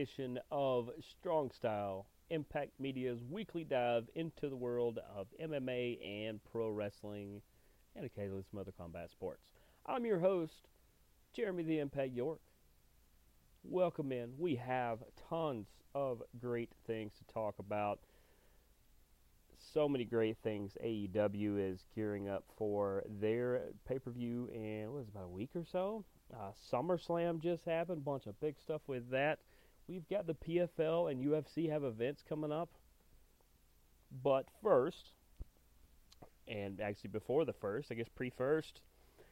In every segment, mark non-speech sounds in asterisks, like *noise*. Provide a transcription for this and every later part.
edition of Strong Style, Impact Media's weekly dive into the world of MMA and pro wrestling, and occasionally some other combat sports. I'm your host, Jeremy the Impact York. Welcome in. We have tons of great things to talk about. So many great things. AEW is gearing up for their pay per view in, what is it, about a week or so? Uh, SummerSlam just happened, bunch of big stuff with that. We've got the PFL and UFC have events coming up. But first, and actually before the first, I guess pre first,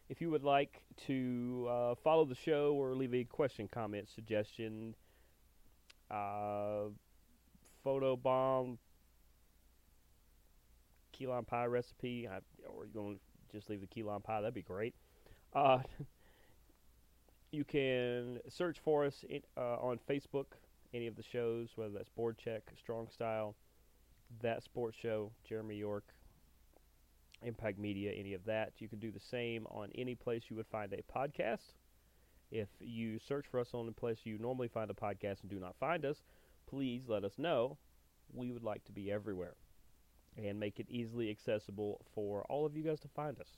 if you would like to uh, follow the show or leave a question, comment, suggestion, uh, photo bomb, key lime pie recipe, I, or you're going to just leave the key lime pie, that'd be great. Uh, *laughs* you can search for us in, uh, on Facebook, any of the shows, whether that's Board Check, Strong Style, That Sports Show, Jeremy York, Impact Media, any of that. You can do the same on any place you would find a podcast. If you search for us on the place you normally find a podcast and do not find us, please let us know. We would like to be everywhere and make it easily accessible for all of you guys to find us.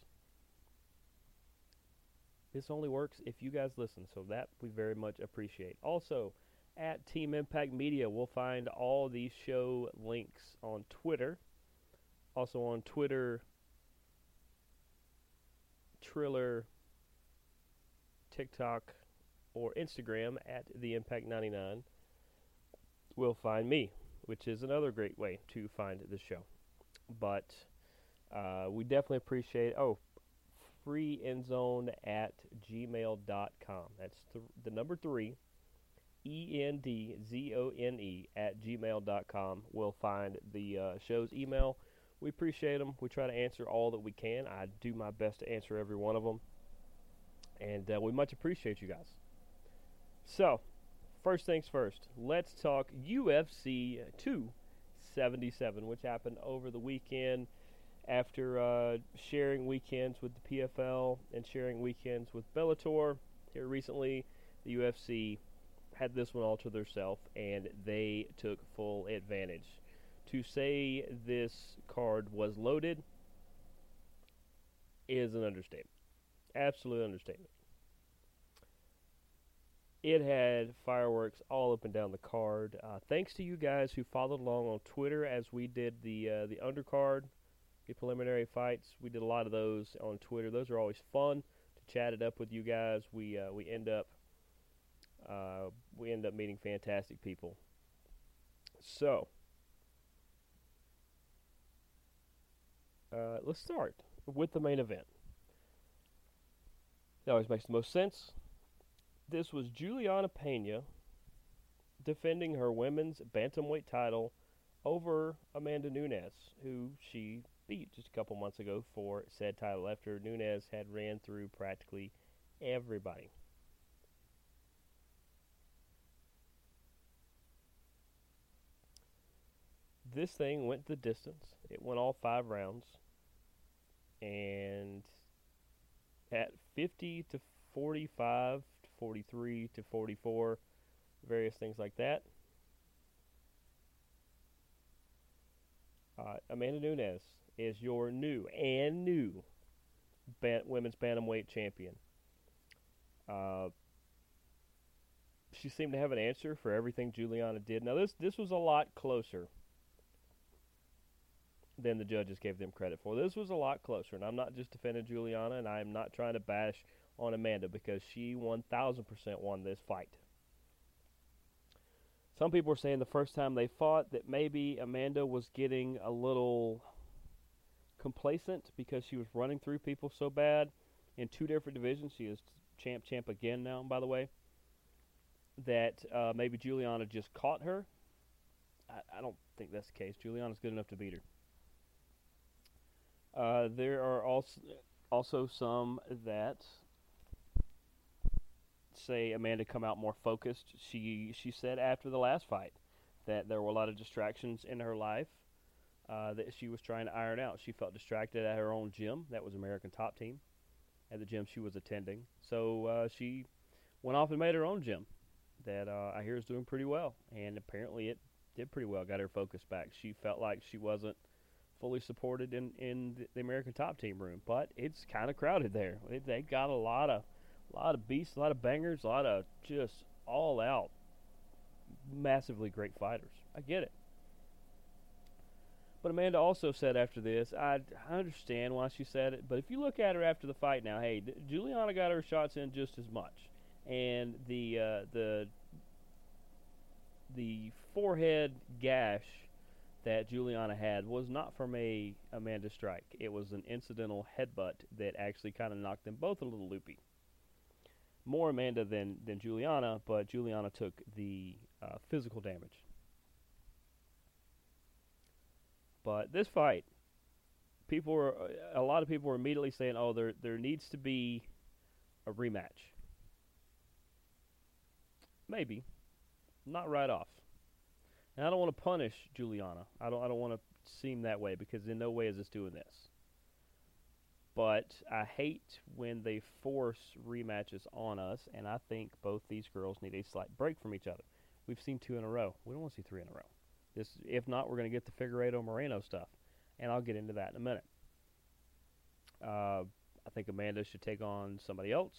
This only works if you guys listen, so that we very much appreciate. Also, at Team Impact Media, we'll find all these show links on Twitter. Also on Twitter, Triller, TikTok, or Instagram at the Impact 99 will find me, which is another great way to find the show. But uh, we definitely appreciate. Oh, free endzone at gmail.com. That's th- the number three, E N D Z O N E at gmail.com. We'll find the uh, show's email. We appreciate them. We try to answer all that we can. I do my best to answer every one of them. And uh, we much appreciate you guys. So, first things first, let's talk UFC 277, which happened over the weekend after uh, sharing weekends with the PFL and sharing weekends with Bellator. Here recently, the UFC had this one all to themselves, and they took full advantage. To say this card was loaded is an understatement. Absolute understatement. It had fireworks all up and down the card. Uh, thanks to you guys who followed along on Twitter as we did the uh, the undercard the preliminary fights. We did a lot of those on Twitter. Those are always fun to chat it up with you guys. We uh, we end up uh, we end up meeting fantastic people. So uh, let's start with the main event. That always makes the most sense. This was Juliana Pena defending her women's bantamweight title over Amanda Nunes, who she beat just a couple months ago for said title after Nunes had ran through practically everybody. This thing went the distance. It went all five rounds. And at 50 to 45 to 43 to 44, various things like that. Uh, Amanda Nunes is your new and new ban- women's bantamweight champion. Uh, she seemed to have an answer for everything Juliana did. Now this this was a lot closer than the judges gave them credit for. This was a lot closer, and I'm not just defending Juliana, and I'm not trying to bash on Amanda because she 1,000% won this fight. Some people were saying the first time they fought that maybe Amanda was getting a little complacent because she was running through people so bad in two different divisions. She is champ, champ again now, by the way. That uh, maybe Juliana just caught her. I, I, don't think that's the case. Juliana's good enough to beat her. Uh, there are also also some that say Amanda come out more focused. She she said after the last fight that there were a lot of distractions in her life uh, that she was trying to iron out. She felt distracted at her own gym. That was American Top Team, at the gym she was attending. So uh, she went off and made her own gym that uh, I hear is doing pretty well, and apparently it did pretty well. Got her focus back. She felt like she wasn't fully supported in in the American Top Team room, but it's kind of crowded there. They got a lot of a lot of beasts, a lot of bangers, a lot of just all out, massively great fighters. I get it. But Amanda also said after this, I, I understand why she said it, but if you look at her after the fight now, hey, Juliana got her shots in just as much, and the uh, the the forehead gash that Juliana had was not from a Amanda strike. It was an incidental headbutt that actually kind of knocked them both a little loopy. More Amanda than than Juliana, but Juliana took the uh, physical damage. But this fight, people were a lot of people were immediately saying, "Oh, there there needs to be a rematch." Maybe, not right off. And I don't want to punish Juliana. I don't I don't want to seem that way because in no way is this doing this. But I hate when they force rematches on us, and I think both these girls need a slight break from each other. We've seen two in a row. We don't want to see three in a row. This, if not, we're going to get the Figueiredo Moreno stuff, and I'll get into that in a minute. Uh, I think Amanda should take on somebody else.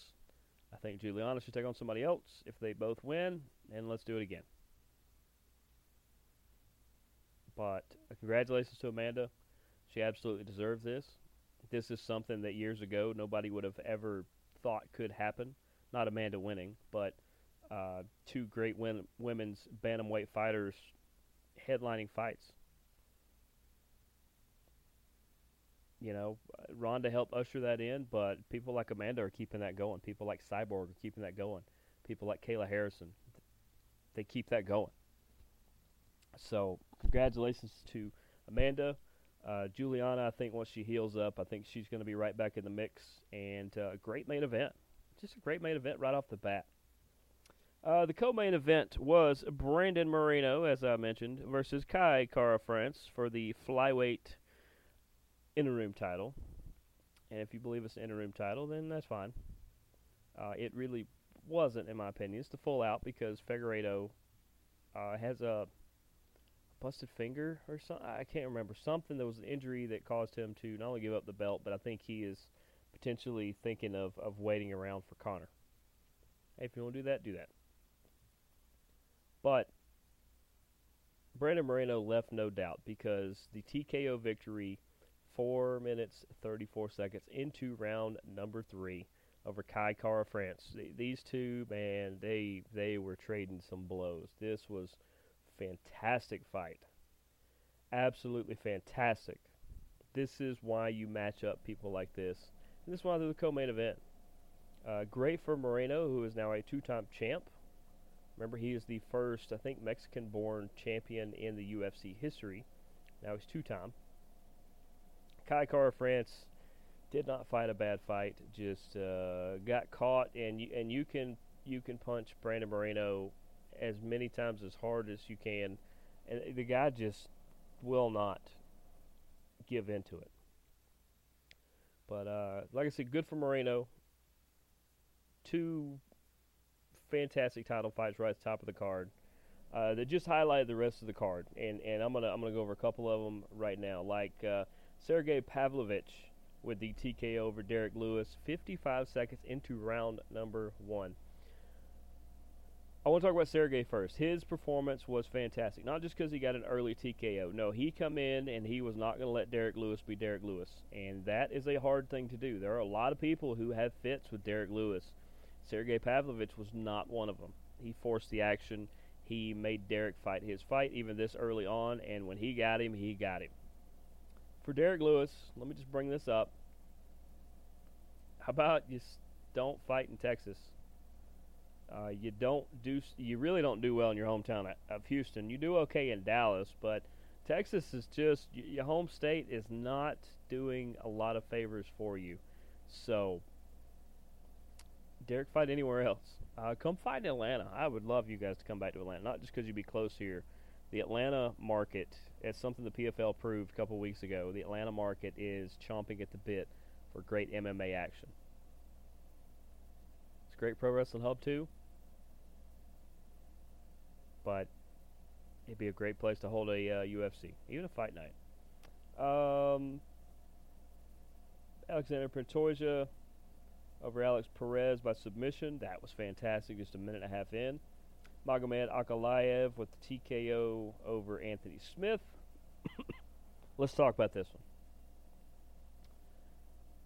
I think Juliana should take on somebody else. If they both win, then let's do it again. But uh, congratulations to Amanda. She absolutely deserves this. This is something that years ago nobody would have ever thought could happen. Not Amanda winning, but uh, two great win- women's bantamweight fighters headlining fights. You know, Ronda helped usher that in, but people like Amanda are keeping that going. People like Cyborg are keeping that going. People like Kayla Harrison, they keep that going. So, congratulations to Amanda. Uh, Juliana, I think once she heals up, I think she's going to be right back in the mix. And uh, a great main event. Just a great main event right off the bat. Uh, the co-main event was Brandon Moreno, as I mentioned, versus Kai Kara-France for the flyweight interim title. And if you believe it's an interim title, then that's fine. Uh, it really wasn't, in my opinion. It's the full out because Figueiredo uh, has a busted finger or something. I can't remember. Something that was an injury that caused him to not only give up the belt, but I think he is potentially thinking of, of waiting around for Connor. Hey, if you want to do that, do that. But Brandon Moreno left no doubt because the TKO victory, four minutes thirty four seconds into round number three over Kai Kara-France. These two, man, they they were trading some blows. This was fantastic fight. Absolutely fantastic. This is why you match up people like this. And this is why they're the co-main event. Uh, great for Moreno, who is now a two-time champ. Remember, he is the first, I think, Mexican-born champion in the UFC history. Now he's two-time. Kai Kara-France did not fight a bad fight. Just uh, got caught, and you, and you can you can punch Brandon Moreno as many times as hard as you can, and the guy just will not give into it. But uh, like I said, good for Moreno. Two fantastic title fights right at the top of the card. Uh, that just highlighted the rest of the card, and, and I'm gonna I'm gonna go over a couple of them right now. Like uh, Sergey Pavlovich with the TKO over Derrick Lewis, 55 seconds into round number one. I want to talk about Sergey first. His performance was fantastic, not just because he got an early TKO. No, he come in and he was not going to let Derrick Lewis be Derrick Lewis, and that is a hard thing to do. There are a lot of people who have fits with Derrick Lewis Sergey Pavlovich was not one of them. He forced the action. He made Derrick fight his fight even this early on, and when he got him, he got him. For Derrick Lewis, let me just bring this up. How about you don't fight in Texas? Uh, you don't do. You really don't do well in your hometown of Houston. You do okay in Dallas, but Texas is just your home state is not doing a lot of favors for you. So Derrick fight anywhere else. Uh, come fight in Atlanta. I would love you guys to come back to Atlanta, not just because you'd be close here. The Atlanta market, it's something the PFL proved a couple weeks ago. The Atlanta market is chomping at the bit for great MMA action. It's great pro wrestling hub too. but it'd be a great place to hold a uh, UFC, even a fight night. Um, Alexander Pantoja over Alex Perez by submission. That was fantastic. Just a minute and a half in. Magomed Ankalaev with the TKO over Anthony Smith. *coughs* Let's talk about this one.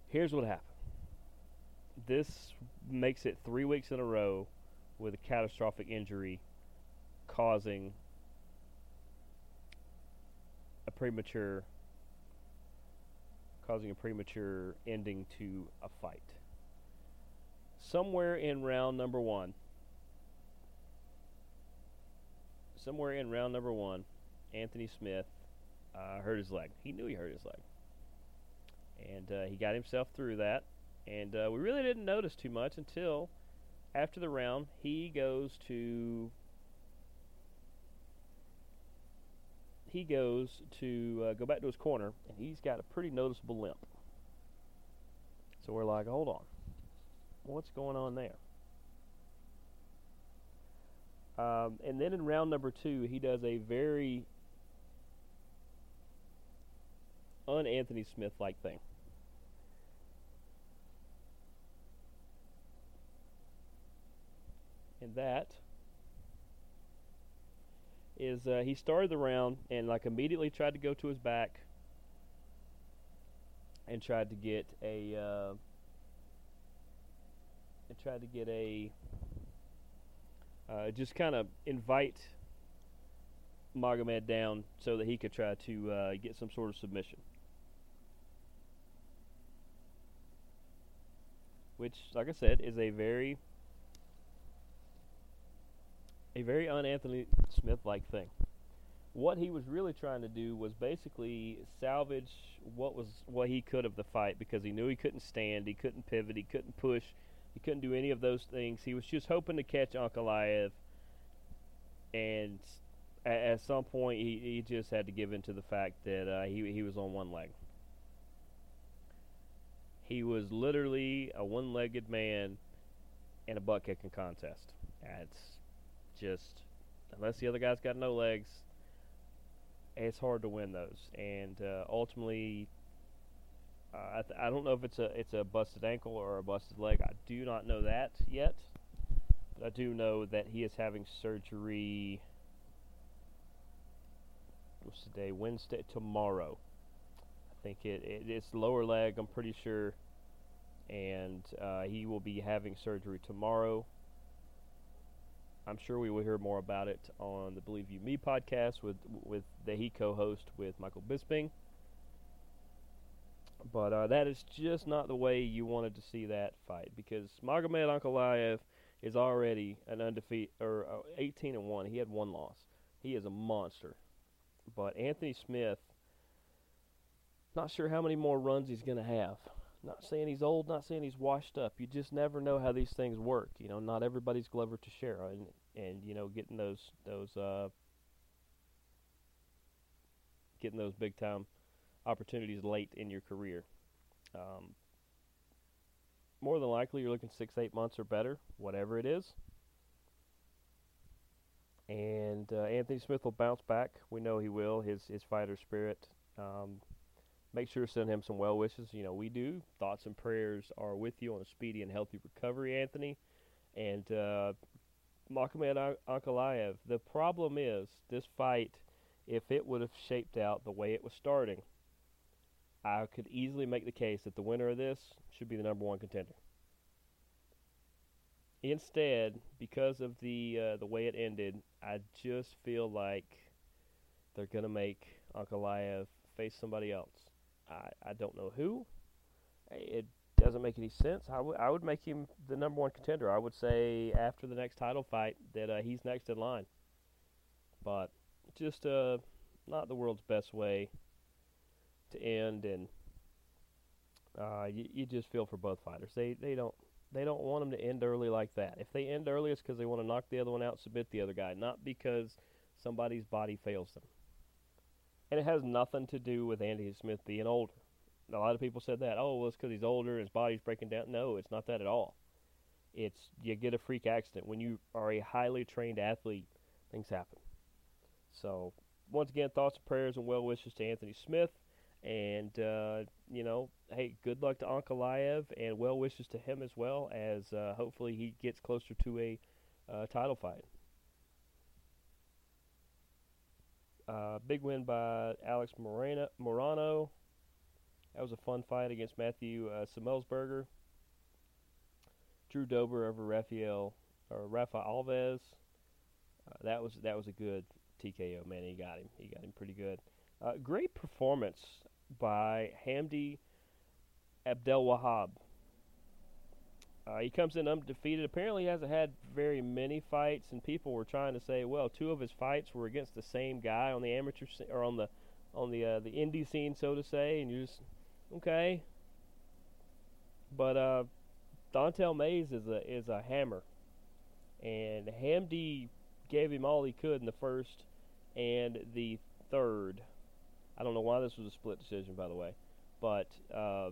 Here's what happened. This makes it three weeks in a row with a catastrophic injury causing a premature causing a premature ending to a fight. Somewhere in round number 1 somewhere in round number 1 Anthony Smith uh, hurt his leg. He knew he hurt his leg. And uh, he got himself through that. And uh, we really didn't notice too much until after the round, he goes to he goes to uh, go back to his corner, and he's got a pretty noticeable limp. So we're like, hold on, what's going on there? Um, and then in round number two, he does a very un Anthony Smith like thing. And that is uh, he started the round and like immediately tried to go to his back and tried to get a uh, and tried to get a uh, just kind of invite Magomed down so that he could try to uh, get some sort of submission. Which, like I said, is a very a very un Anthony Smith like thing. What he was really trying to do was basically salvage what was what he could of the fight because he knew he couldn't stand, he couldn't pivot, he couldn't push, he couldn't do any of those things. He was just hoping to catch Ankalaev, and at, at some point he, he just had to give in to the fact that uh, he he was on one leg. He was literally a one-legged man in a butt kicking contest. That's just unless the other guy's got no legs, it's hard to win those. And uh, ultimately, I, th- I don't know if it's a it's a busted ankle or a busted leg. I do not know that yet, but I do know that he is having surgery. What's today? Wednesday tomorrow. I think it, it it's lower leg. I'm pretty sure, and uh, he will be having surgery tomorrow. I'm sure we will hear more about it on the Believe You Me podcast with with the he co-host with Michael Bisping. But uh, that is just not the way you wanted to see that fight because Magomed Ankalaev is already an undefeated or uh, 18 and one. He had one loss. He is a monster. But Anthony Smith, not sure how many more runs he's going to have. Not saying he's old, not saying he's washed up. You just never know how these things work. You know, not everybody's Glover Teixeira, and and you know, getting those those uh, getting those big time opportunities late in your career. Um, more than likely, you're looking six eight months or better, whatever it is. And uh, Anthony Smith will bounce back. We know he will. His his fighter spirit. Um, make sure to send him some well wishes. You know, we do. Thoughts and prayers are with you on a speedy and healthy recovery, Anthony. And uh, Magomed Ankalaev, the problem is this fight, if it would have shaped out the way it was starting, I could easily make the case that the winner of this should be the number one contender. Instead, because of the uh, the way it ended, I just feel like they're gonna make Ankalaev face somebody else. I, I don't know who. It doesn't make any sense. I, w- I would make him the number one contender. I would say after the next title fight that uh, he's next in line. But just uh, not the world's best way to end, and uh, you, you just feel for both fighters. They they don't they don't want them to end early like that. If they end early, it's because they want to knock the other one out, submit the other guy, not because somebody's body fails them. And it has nothing to do with Andy Smith being older. A lot of people said that. Oh, well, it's because he's older, his body's breaking down. No, it's not that at all. It's you get a freak accident when you are a highly trained athlete things happen. So, once again, thoughts and prayers and well wishes to Anthony Smith. And, uh, you know, hey, good luck to Ankalaev and well wishes to him as well as uh, hopefully he gets closer to a uh, title fight. Uh, big win by Alex Morono. That was a fun fight against Matthew uh. Drew Dober over Rafael or Rafa Alves. Uh, that was that was a good TKO man. He got him. He got him pretty good. Uh, great performance by Hamdi Abdel Wahab. Uh, he comes in undefeated. Apparently, he hasn't had very many fights, and people were trying to say, well, two of his fights were against the same guy on the amateur or on the on the uh, the indie scene, so to say, and you just okay. But uh, Don'Tale Mayes is a is a hammer, and Hamdi gave him all he could in the first and the third. I don't know why this was a split decision, by the way, but uh,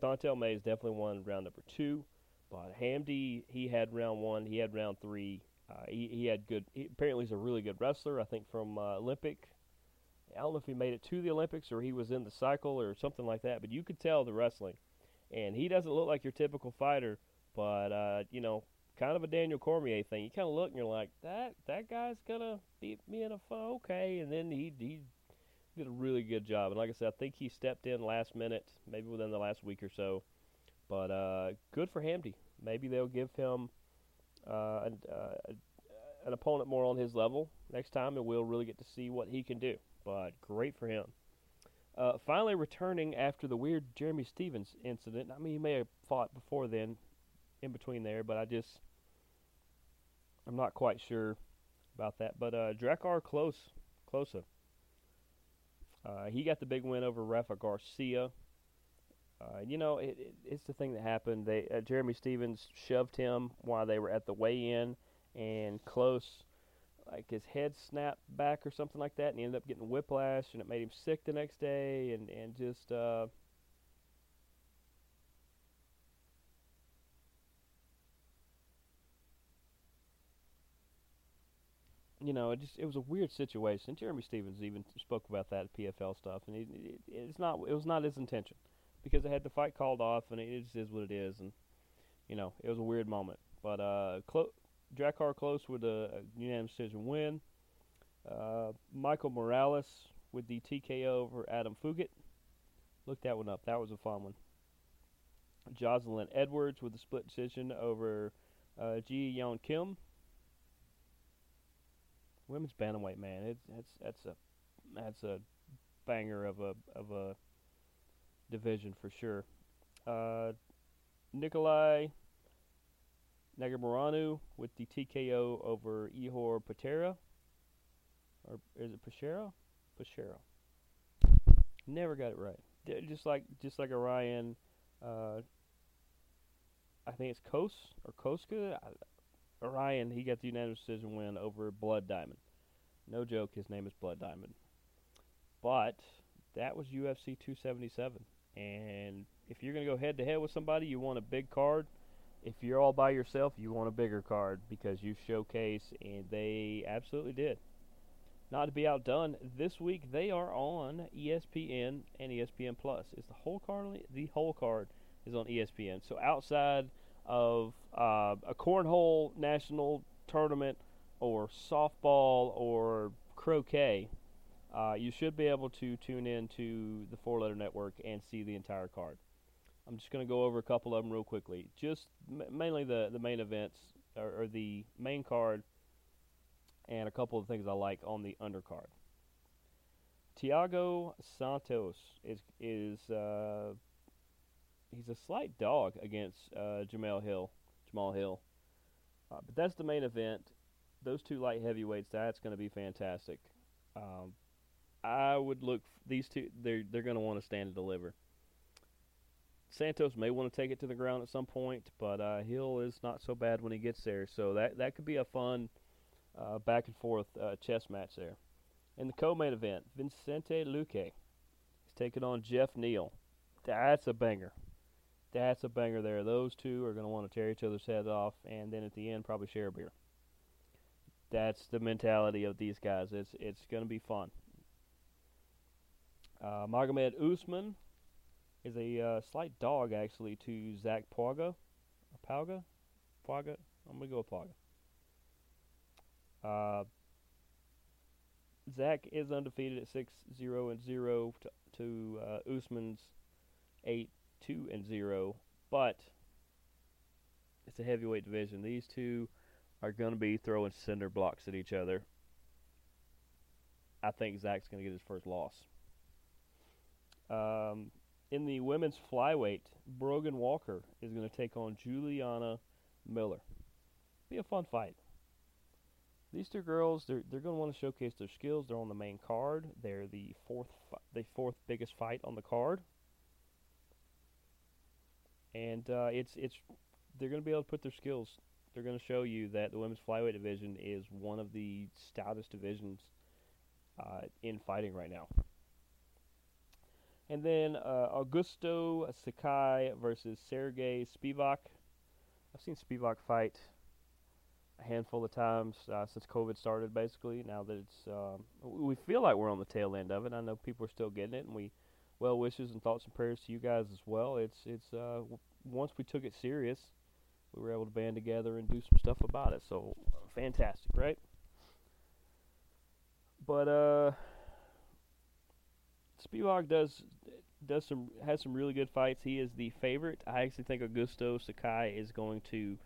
Don'Tale Mayes definitely won round number two. But Hamdi, he had round one, he had round three. Uh, he, he had good. He, apparently, he's a really good wrestler. I think from uh, Olympic. I don't know if he made it to the Olympics or he was in the cycle or something like that. But you could tell the wrestling, and he doesn't look like your typical fighter. But uh, you know, kind of a Daniel Cormier thing. You kind of look and you're like, that that guy's gonna beat me in a fight, okay. And then he he did a really good job. And like I said, I think he stepped in last minute, maybe within the last week or so but uh, good for Hamdi. Maybe they'll give him uh, an, uh, an opponent more on his level next time, and we'll really get to see what he can do. But great for him. Uh, finally, returning after the weird Jeremy Stephens incident. I mean, he may have fought before then, in between there, but I just I'm not quite sure about that. But uh, Drakkar Close, Klose. Uh, he got the big win over Rafa Garcia. Uh, you know, it, it, it's the thing that happened. They uh, Jeremy Stephens shoved him while they were at the weigh-in, and Klose, like his head snapped back or something like that, and he ended up getting whiplash, and it made him sick the next day, and and just. You know, it just it was a weird situation. Jeremy Stephens even spoke about that PFL stuff, and it, it, it's not it was not his intention because they had the fight called off, and it just is what it is. And you know, it was a weird moment. But uh, Clo- Klose with a, a unanimous decision win. Uh, Michael Morales with the TKO over Adam Fugit. Look that one up. That was a fun one. Jocelyn Edwards with a split decision over uh, Ji Yeon Kim. Women's bantamweight, man, it's that's that's a that's a banger of a of a division for sure. Uh, Nicolae Negumereanu with the TKO over Ihor Patera. Or is it Pachero? Pachero. Never got it right. D- just like just like Orion, uh, I think it's Kos or Koska. Orion, he got the unanimous decision win over Blood Diamond. No joke, his name is Blood Diamond. But that was UFC 277. And if you're going to go head to head with somebody, you want a big card. If you're all by yourself, you want a bigger card because you showcase, and they absolutely did. Not to be outdone, this week they are on ESPN and ESPN Plus. Is the whole card? The whole card is on ESPN. So outside of uh, a cornhole national tournament or softball or croquet, uh, you should be able to tune in to the Four Letter Network and see the entire card. I'm just going to go over a couple of them real quickly. Just m- mainly the, the main events, or, or, the main card, and a couple of things I like on the undercard. Thiago Santos is is uh, he's a slight dog against uh, Jamal Hill. Jamal Hill, uh, but that's the main event. Those two light heavyweights, that's going to be fantastic. Um, I would look these two. They're they're going to want to stand and deliver. Santos may want to take it to the ground at some point, but uh, Hill is not so bad when he gets there. So that that could be a fun uh, back and forth uh, chess match there. In the co-main event, Vicente Luque is taking on Geoff Neal. That's a banger. That's a banger there. Those two are going to want to tear each other's heads off, and then at the end probably share a beer. that's the mentality of these guys. It's it's going to be fun. Uh, Magomed Usman is a uh, slight dog actually to Zac Pauga. Pauga? Pauga? I'm going to go with Pauga. Uh, Zac is undefeated at 6 0 and 0 to, to uh, Usman's 8 2 and 0, but it's a heavyweight division. These two are going to be throwing cinder blocks at each other. I think Zac's going to get his first loss. Um, in the women's flyweight, Brogan Walker is going to take on Juliana Miller. Be a fun fight. These two girls, they're they're going to want to showcase their skills. They're on the main card. They're the fourth fi- the fourth biggest fight on the card, and uh, it's it's they're going to be able to put their skills. They're going to show you that the women's flyweight division is one of the stoutest divisions uh, in fighting right now. And then uh, Augusto Sakai versus Serghei Spivac. I've seen Spivac fight a handful of times uh, since COVID started, basically. Now that it's, um, we feel like we're on the tail end of it. I know people are still getting it, and we, well wishes and thoughts and prayers to you guys as well. It's, it's, uh, once we took it serious, we were able to band together and do some stuff about it. So, fantastic, right? But, uh, Spivac does does some has some really good fights. He is the favorite. I actually think Augusto Sakai is going to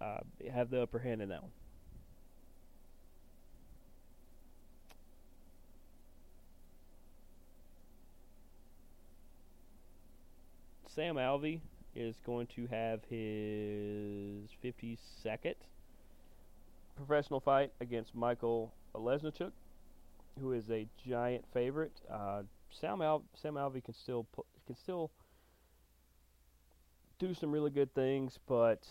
uh, have the upper hand in that one. Sam Alvey is going to have his 52nd professional fight against Michael Lesnichuk, who is a giant favorite. Uh, Sam Al- Sam Alvey can still can still do some really good things, but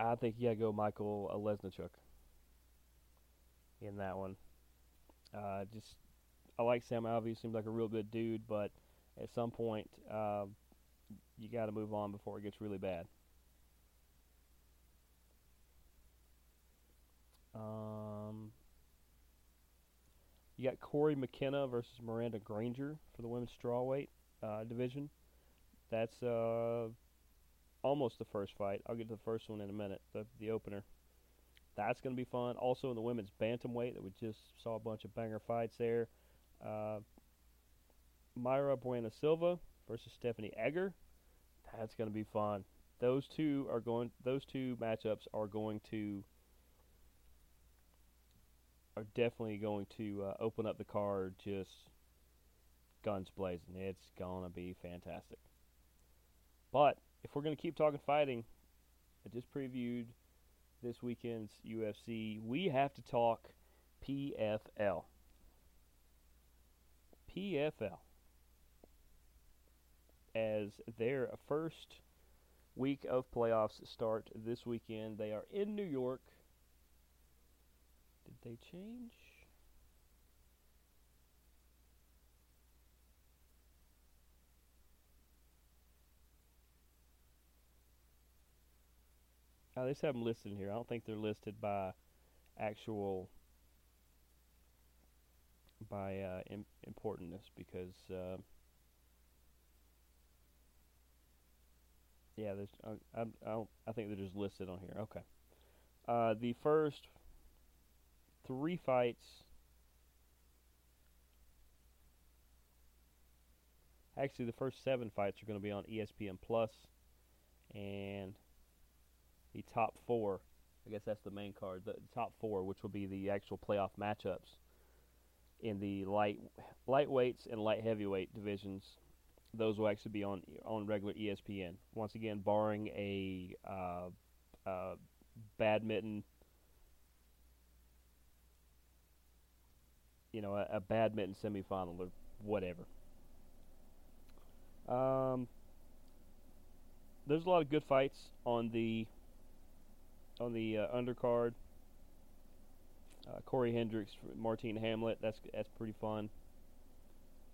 I think you gotta go Michael Lesnichuk in that one. Uh, just I like Sam Alvey; seems like a real good dude, but at some point uh, you got to move on before it gets really bad. Um, you got Cory McKenna versus Miranda Granger for the women's strawweight uh, division. That's uh, almost the first fight. I'll get to the first one in a minute. The the opener. That's going to be fun. Also in the women's bantamweight, that we just saw a bunch of banger fights there. Uh, Mayra Bueno Silva versus Stephanie Egger. That's going to be fun. Those two are going. Those two matchups are going to are definitely going to uh, open up the card just guns blazing. It's gonna be fantastic. But if we're gonna keep talking fighting, I just previewed this weekend's UFC. We have to talk PFL. PFL. As their first week of playoffs start this weekend, they are in New York. Did they change? Oh, they just have them listed here. I don't think they're listed by actual by uh, Im- importantness because uh, yeah, there's I, I, don't, I think they're just listed on here. Okay, uh, the first three fights. Actually, the first seven fights are going to be on ESPN Plus, and the top four. I guess that's the main card. The top four, which will be the actual playoff matchups in the light lightweights and light heavyweight divisions. Those will actually be on on regular ESPN. Once again, barring a uh, uh, badminton, you know, a, a badminton semifinal or whatever. Um, there's a lot of good fights on the on the uh, undercard. Uh, Corey Hendricks, Marthin Hamlet. That's that's pretty fun.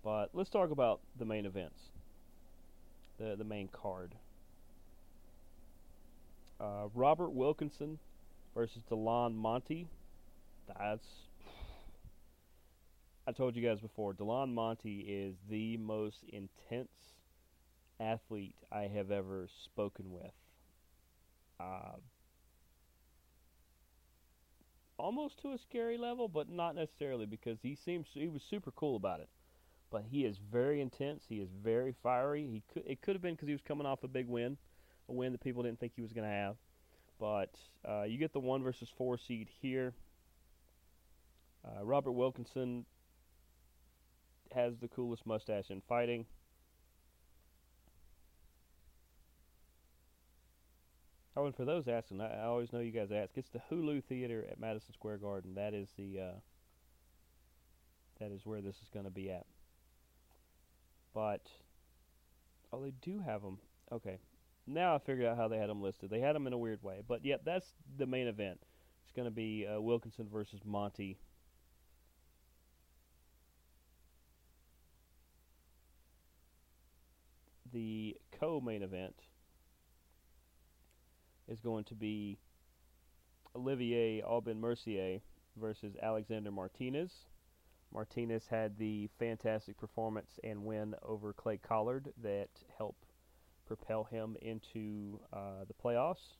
But let's talk about the main events. The the main card. Uh, Robert Wilkinson versus Delan Monte. That's. I told you guys before, Delan Monte is the most intense athlete I have ever spoken with. Uh, almost to a scary level, but not necessarily because he seems he was super cool about it. But he is very intense. He is very fiery. He could it could have been because he was coming off a big win, a win that people didn't think he was going to have. But uh, you get the one versus four seed here. Uh, Robert Wilkinson has the coolest mustache in fighting. Oh, and for those asking, I, I always know you guys ask. It's the Hulu Theater at Madison Square Garden. That is the uh, that is where this is going to be at. But oh, they do have them. Okay, now I figured out how they had them listed. They had them in a weird way, but yeah, that's the main event. It's going to be uh, Wilkinson versus Monte. The co-main event is going to be Olivier Aubin Mercier versus Alexander Martinez. Martinez had the fantastic performance and win over Clay Collard that helped propel him into uh, the playoffs.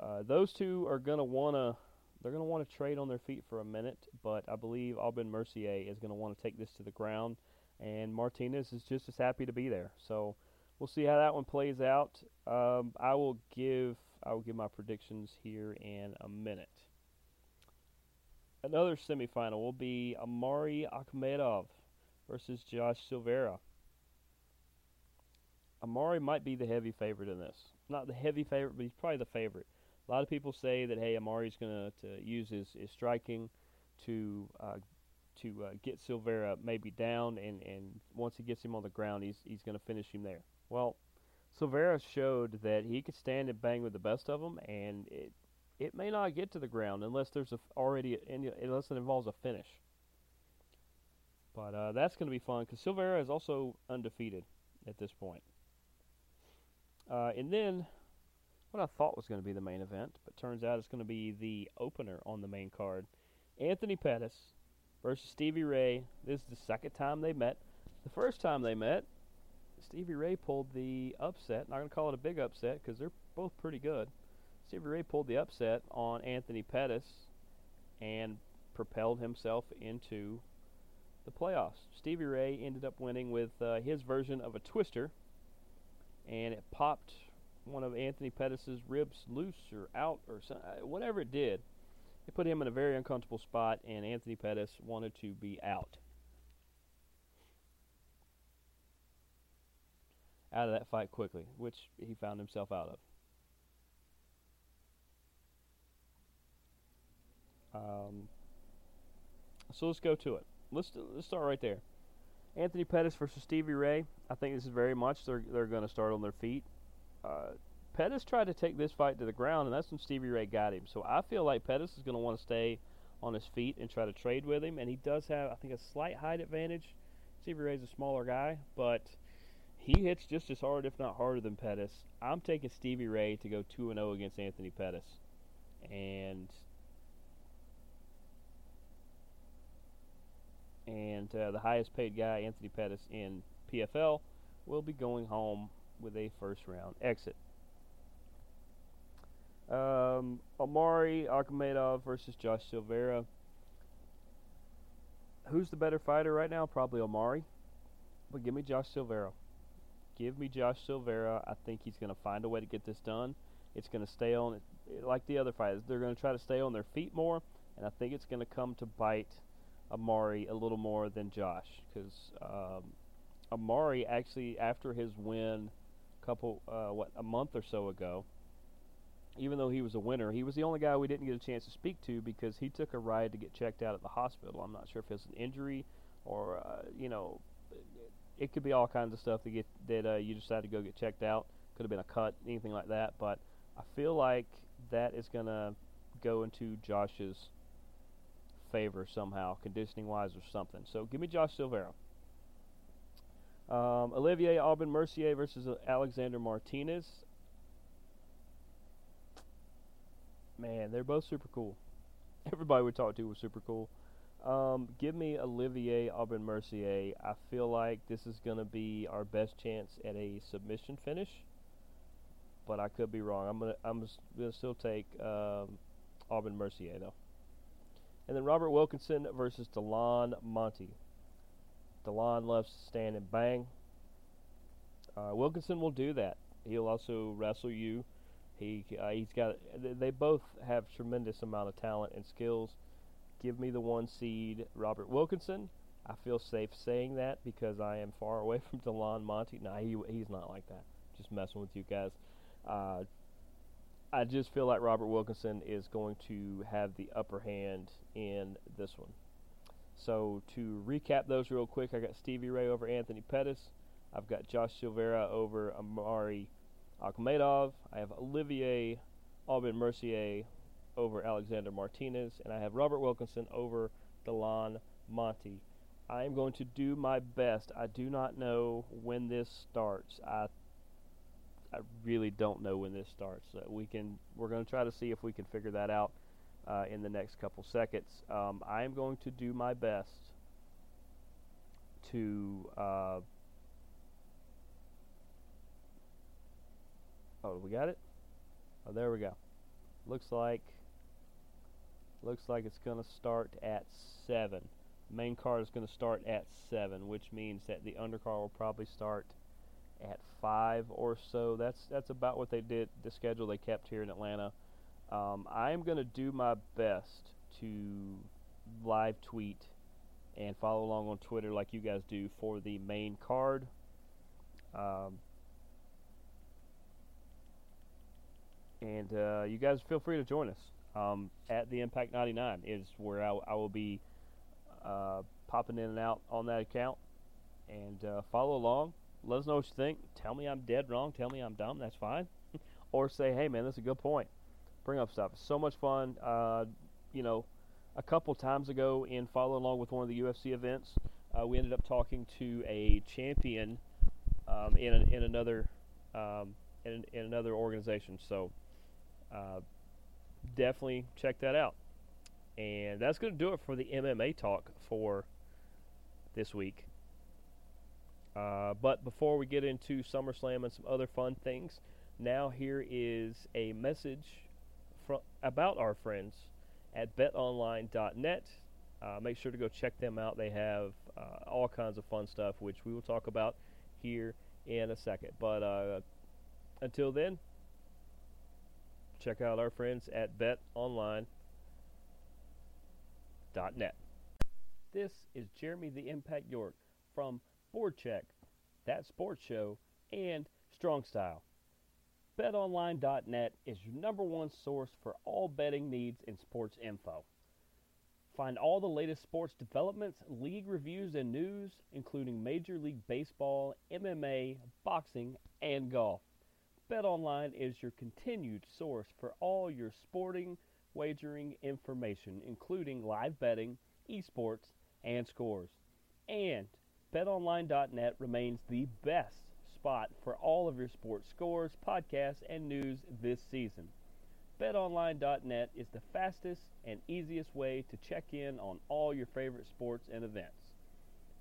Uh, those two are going to want to they're want to trade on their feet for a minute, but I believe Aubin Mercier is going to want to take this to the ground, and Martinez is just as happy to be there. So we'll see how that one plays out. Um, I will give I will give my predictions here in a minute. Another semifinal will be Amari Akhmedov versus Josh Silveira. Amari might be the heavy favorite in this. Not the heavy favorite, but he's probably the favorite. A lot of people say that hey, Amari's going to use his, his striking to uh, to uh, get Silveira maybe down, and, and once he gets him on the ground, he's he's going to finish him there. Well, Silveira showed that he could stand and bang with the best of them, and it it may not get to the ground unless there's a already unless it involves a finish. But uh, that's going to be fun because Silveira is also undefeated at this point. Uh, and then what I thought was going to be the main event, but turns out it's going to be the opener on the main card. Anthony Pettis versus Stevie Ray. This is the second time they met. The first time they met, Stevie Ray pulled the upset. Not going to call it a big upset because they're both pretty good. Stevie Ray pulled the upset on Anthony Pettis and propelled himself into the playoffs. Stevie Ray ended up winning with uh, his version of a twister, and it popped one of Anthony Pettis's ribs loose or out or some, uh, whatever it did. It put him in a very uncomfortable spot, and Anthony Pettis wanted to be out. Out of that fight quickly, which he found himself out of. Um, so let's go to it. Let's let's start right there. Anthony Pettis versus Stevie Ray. I think this is very much they're they're going to start on their feet. Uh, Pettis tried to take this fight to the ground, and that's when Stevie Ray got him. So I feel like Pettis is going to want to stay on his feet and try to trade with him, and he does have I think a slight height advantage. Stevie Ray's a smaller guy, but he hits just as hard, if not harder, than Pettis. I'm taking Stevie Ray to go two and zero oh against Anthony Pettis, and and uh, the highest paid guy, Anthony Pettis, in PFL, will be going home with a first round exit. Um, Amari Akhmedov versus Josh Silveira. Who's the better fighter right now? Probably Amari. But give me Josh Silveira. Give me Josh Silveira. I think he's going to find a way to get this done. It's going to stay on, like the other fighters, they're going to try to stay on their feet more, and I think it's going to come to bite Amari a little more than Josh because um, Amari actually after his win, couple uh, what a month or so ago, even though he was a winner, he was the only guy we didn't get a chance to speak to because he took a ride to get checked out at the hospital. I'm not sure if it's an injury or uh, you know, it could be all kinds of stuff to get that uh, you decided to go get checked out. Could have been a cut, anything like that. But I feel like that is gonna go into Josh's favor somehow, conditioning wise or something. So give me Josh Silveira. Um, Olivier Aubin Mercier versus Alexander Martinez. man, they're both super cool. *laughs* Everybody we talked to was super cool. Um, give me Olivier Aubin Mercier. I feel like this is going to be our best chance at a submission finish, but I could be wrong. I'm gonna I'm gonna still take um, Aubin Mercier though. And then Robert Wilkinson versus Delan Monte. Delan loves to stand and bang. Uh, Wilkinson will do that. He'll also wrestle you. He uh, he's got. They both have tremendous amount of talent and skills. Give me the one seed, Robert Wilkinson. I feel safe saying that because I am far *laughs* away from Delan Monte. Nah, he he's not like that. Just messing with you guys. Uh, I just feel like Robert Wilkinson is going to have the upper hand in this one. So to recap those real quick, I got Stevie Ray over Anthony Pettis. I've got Josh Silveira over Omari Akhmedov. I have Olivier Aubin Mercier over Alexander Martinez, and I have Robert Wilkinson over Delan Monte. I am going to do my best. I do not know when this starts. I I really don't know when this starts. Uh, we can we're going to try to see if we can figure that out uh, in the next couple seconds. Um, I am going to do my best to. Uh, oh, we got it. Oh, there we go. Looks like Looks like it's going to start at 7. Main card is going to start at 7, which means that the undercar will probably start at 5 or so. That's that's about what they did, the schedule they kept here in Atlanta. Um, I'm going to do my best to live tweet and follow along on Twitter like you guys do for the main card. Um, and uh, you guys feel free to join us um, at the Impact 99 is where I, I will be uh, popping in and out on that account. And uh, follow along. Let us know what you think. Tell me I'm dead wrong. Tell me I'm dumb. That's fine. *laughs* or say, hey, man, that's a good point. Bring up stuff. It's so much fun. Uh, you know, a couple times ago in following along with one of the UFC events, uh, we ended up talking to a champion um, in, a, in another um, in, in another organization. So uh, definitely check that out. And that's going to do it for the MMA talk for this week. Uh, but before we get into SummerSlam and some other fun things, now here is a message from, about our friends at betonline.net. Uh, make sure to go check them out. They have uh, all kinds of fun stuff, which we will talk about here in a second. But uh, until then, check out our friends at betonline.net. This is Jeremy the Impact York from Board Check, That Sports Show, and Strong Style. BetOnline.net is your number one source for all betting needs and sports info. Find all the latest sports developments, league reviews, and news, including Major League Baseball, MMA, boxing, and golf. BetOnline is your continued source for all your sporting wagering information, including live betting, esports, and scores. And betonline.net remains the best spot for all of your sports scores, podcasts, and news this season. BetOnline.net is the fastest and easiest way to check in on all your favorite sports and events.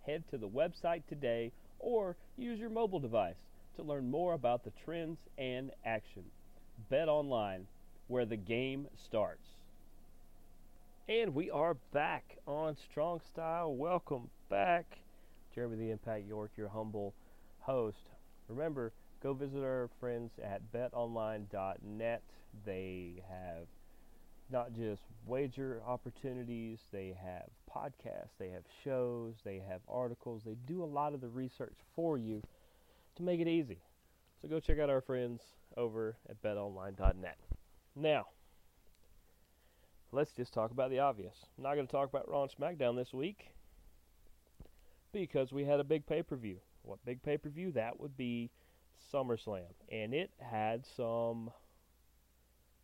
Head to the website today or use your mobile device to learn more about the trends and action. BetOnline, where the game starts. And we are back on Strong Style. Welcome back. Jeremy the Impact York, your humble host. Remember, go visit our friends at betonline.net. They have not just wager opportunities, they have podcasts, they have shows, they have articles. They do a lot of the research for you to make it easy. So go check out our friends over at betonline.net. Now, let's just talk about the obvious. I'm not going to talk about Raw and SmackDown this week because we had a big pay per view. What big pay per view? That would be SummerSlam. And it had some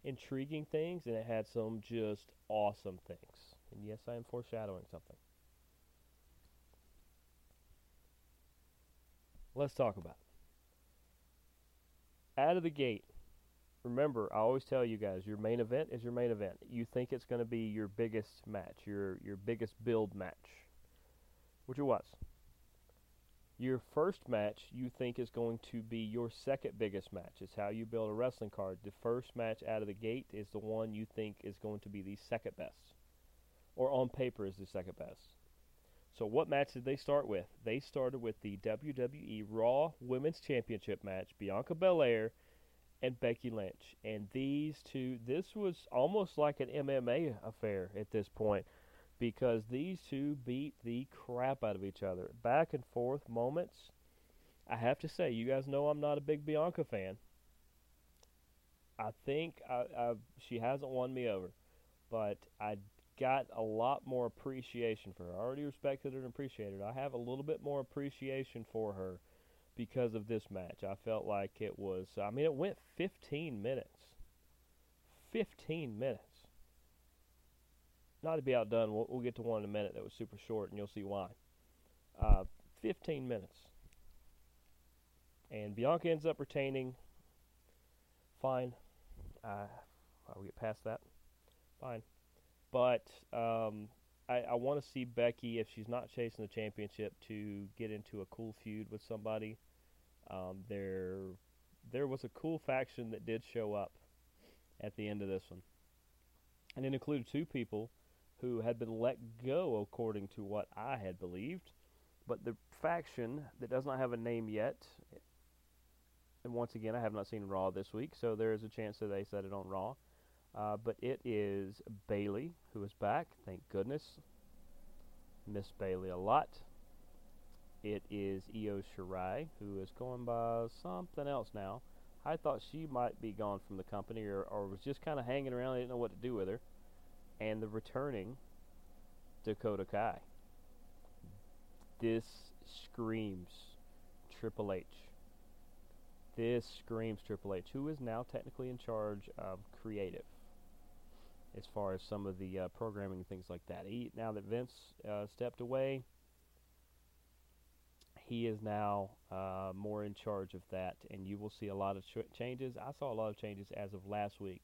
intriguing things and it had some just awesome things. And yes, I am foreshadowing something. Let's talk about it. Out of the gate, remember, I always tell you guys, your main event is your main event. You think it's going to be your biggest match, your your biggest build match, which it was. Your first match you think is going to be your second biggest match. It's how you build a wrestling card. The first match out of the gate is the one you think is going to be the second best, or on paper is the second best. So what match did they start with? They started with the WWE Raw Women's Championship match, Bianca Belair and Becky Lynch. And these two, this was almost like an MMA affair at this point because these two beat the crap out of each other. Back and forth moments. I have to say, you guys know I'm not a big Bianca fan. I think I, I, she hasn't won me over, but I got a lot more appreciation for her. I already respected her and appreciated her. I have a little bit more appreciation for her because of this match. I felt like it was, I mean, it went 15 minutes. 15 minutes. Not to be outdone, we'll, we'll get to one in a minute that was super short, and you'll see why. Uh, 15 minutes. And Bianca ends up retaining. Fine. Uh, I'll get past that. Fine. But um, I, I want to see Becky, if she's not chasing the championship, to get into a cool feud with somebody. Um, there, there was a cool faction that did show up at the end of this one, and it included two people who had been let go, according to what I had believed. But the faction that does not have a name yet, and once again, I have not seen Raw this week, so there is a chance that they said it on Raw. Uh, but it is Bayley who is back. Thank goodness. Miss Bayley a lot. It is Io Shirai who is going by something else now. I thought she might be gone from the company or, or was just kind of hanging around. I didn't know what to do with her. And the returning Dakota Kai. This screams Triple H. This screams Triple H, who is now technically in charge of creative as far as some of the uh, programming and things like that. He now that Vince uh, stepped away, he is now uh, more in charge of that, and you will see a lot of ch- changes. I saw a lot of changes as of last week.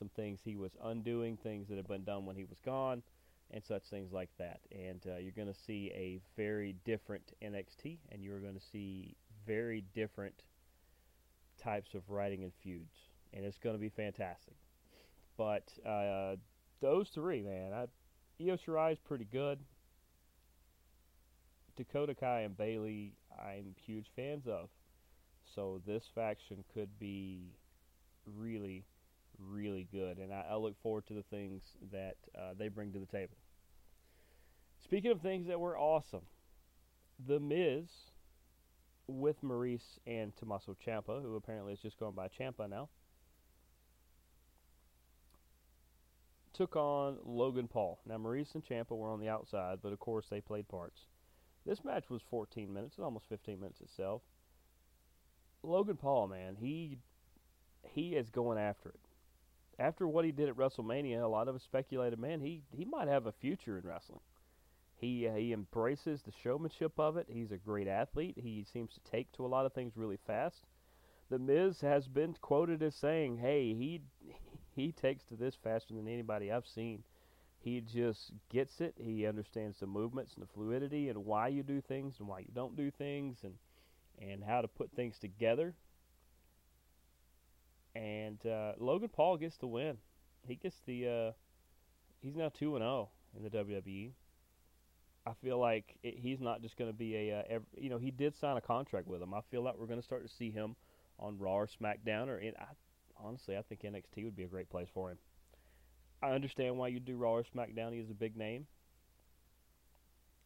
Some things he was undoing, things that had been done when he was gone, and such things like that. And uh, you're going to see a very different NXT, and you're going to see very different types of writing and feuds, and it's going to be fantastic. But uh, those three, man, I, Io Shirai is pretty good. Dakota Kai and Bayley, I'm huge fans of. So this faction could be really, really good, and I, I look forward to the things that uh, they bring to the table. Speaking of things that were awesome, The Miz with Maurice and Tommaso Ciampa, who apparently is just going by Ciampa now, took on Logan Paul. Now, Maurice and Ciampa were on the outside, but of course they played parts. This match was 14 minutes, almost 15 minutes itself. Logan Paul, man, he he is going after it. After what he did at WrestleMania, a lot of us speculated, man, he he might have a future in wrestling. He uh, he embraces the showmanship of it. He's a great athlete. He seems to take to a lot of things really fast. The Miz has been quoted as saying, "Hey, he he takes to this faster than anybody I've seen. He just gets it. He understands the movements and the fluidity and why you do things and why you don't do things and and how to put things together. And uh, Logan Paul gets the win. He gets the uh, he's now two and zero oh in the WWE. I feel like it, he's not just going to be a uh, every, you know he did sign a contract with him. I feel like we're going to start to see him on Raw or SmackDown or in, I honestly, I think NXT would be a great place for him. I understand why you do Raw or SmackDown. He is a big name.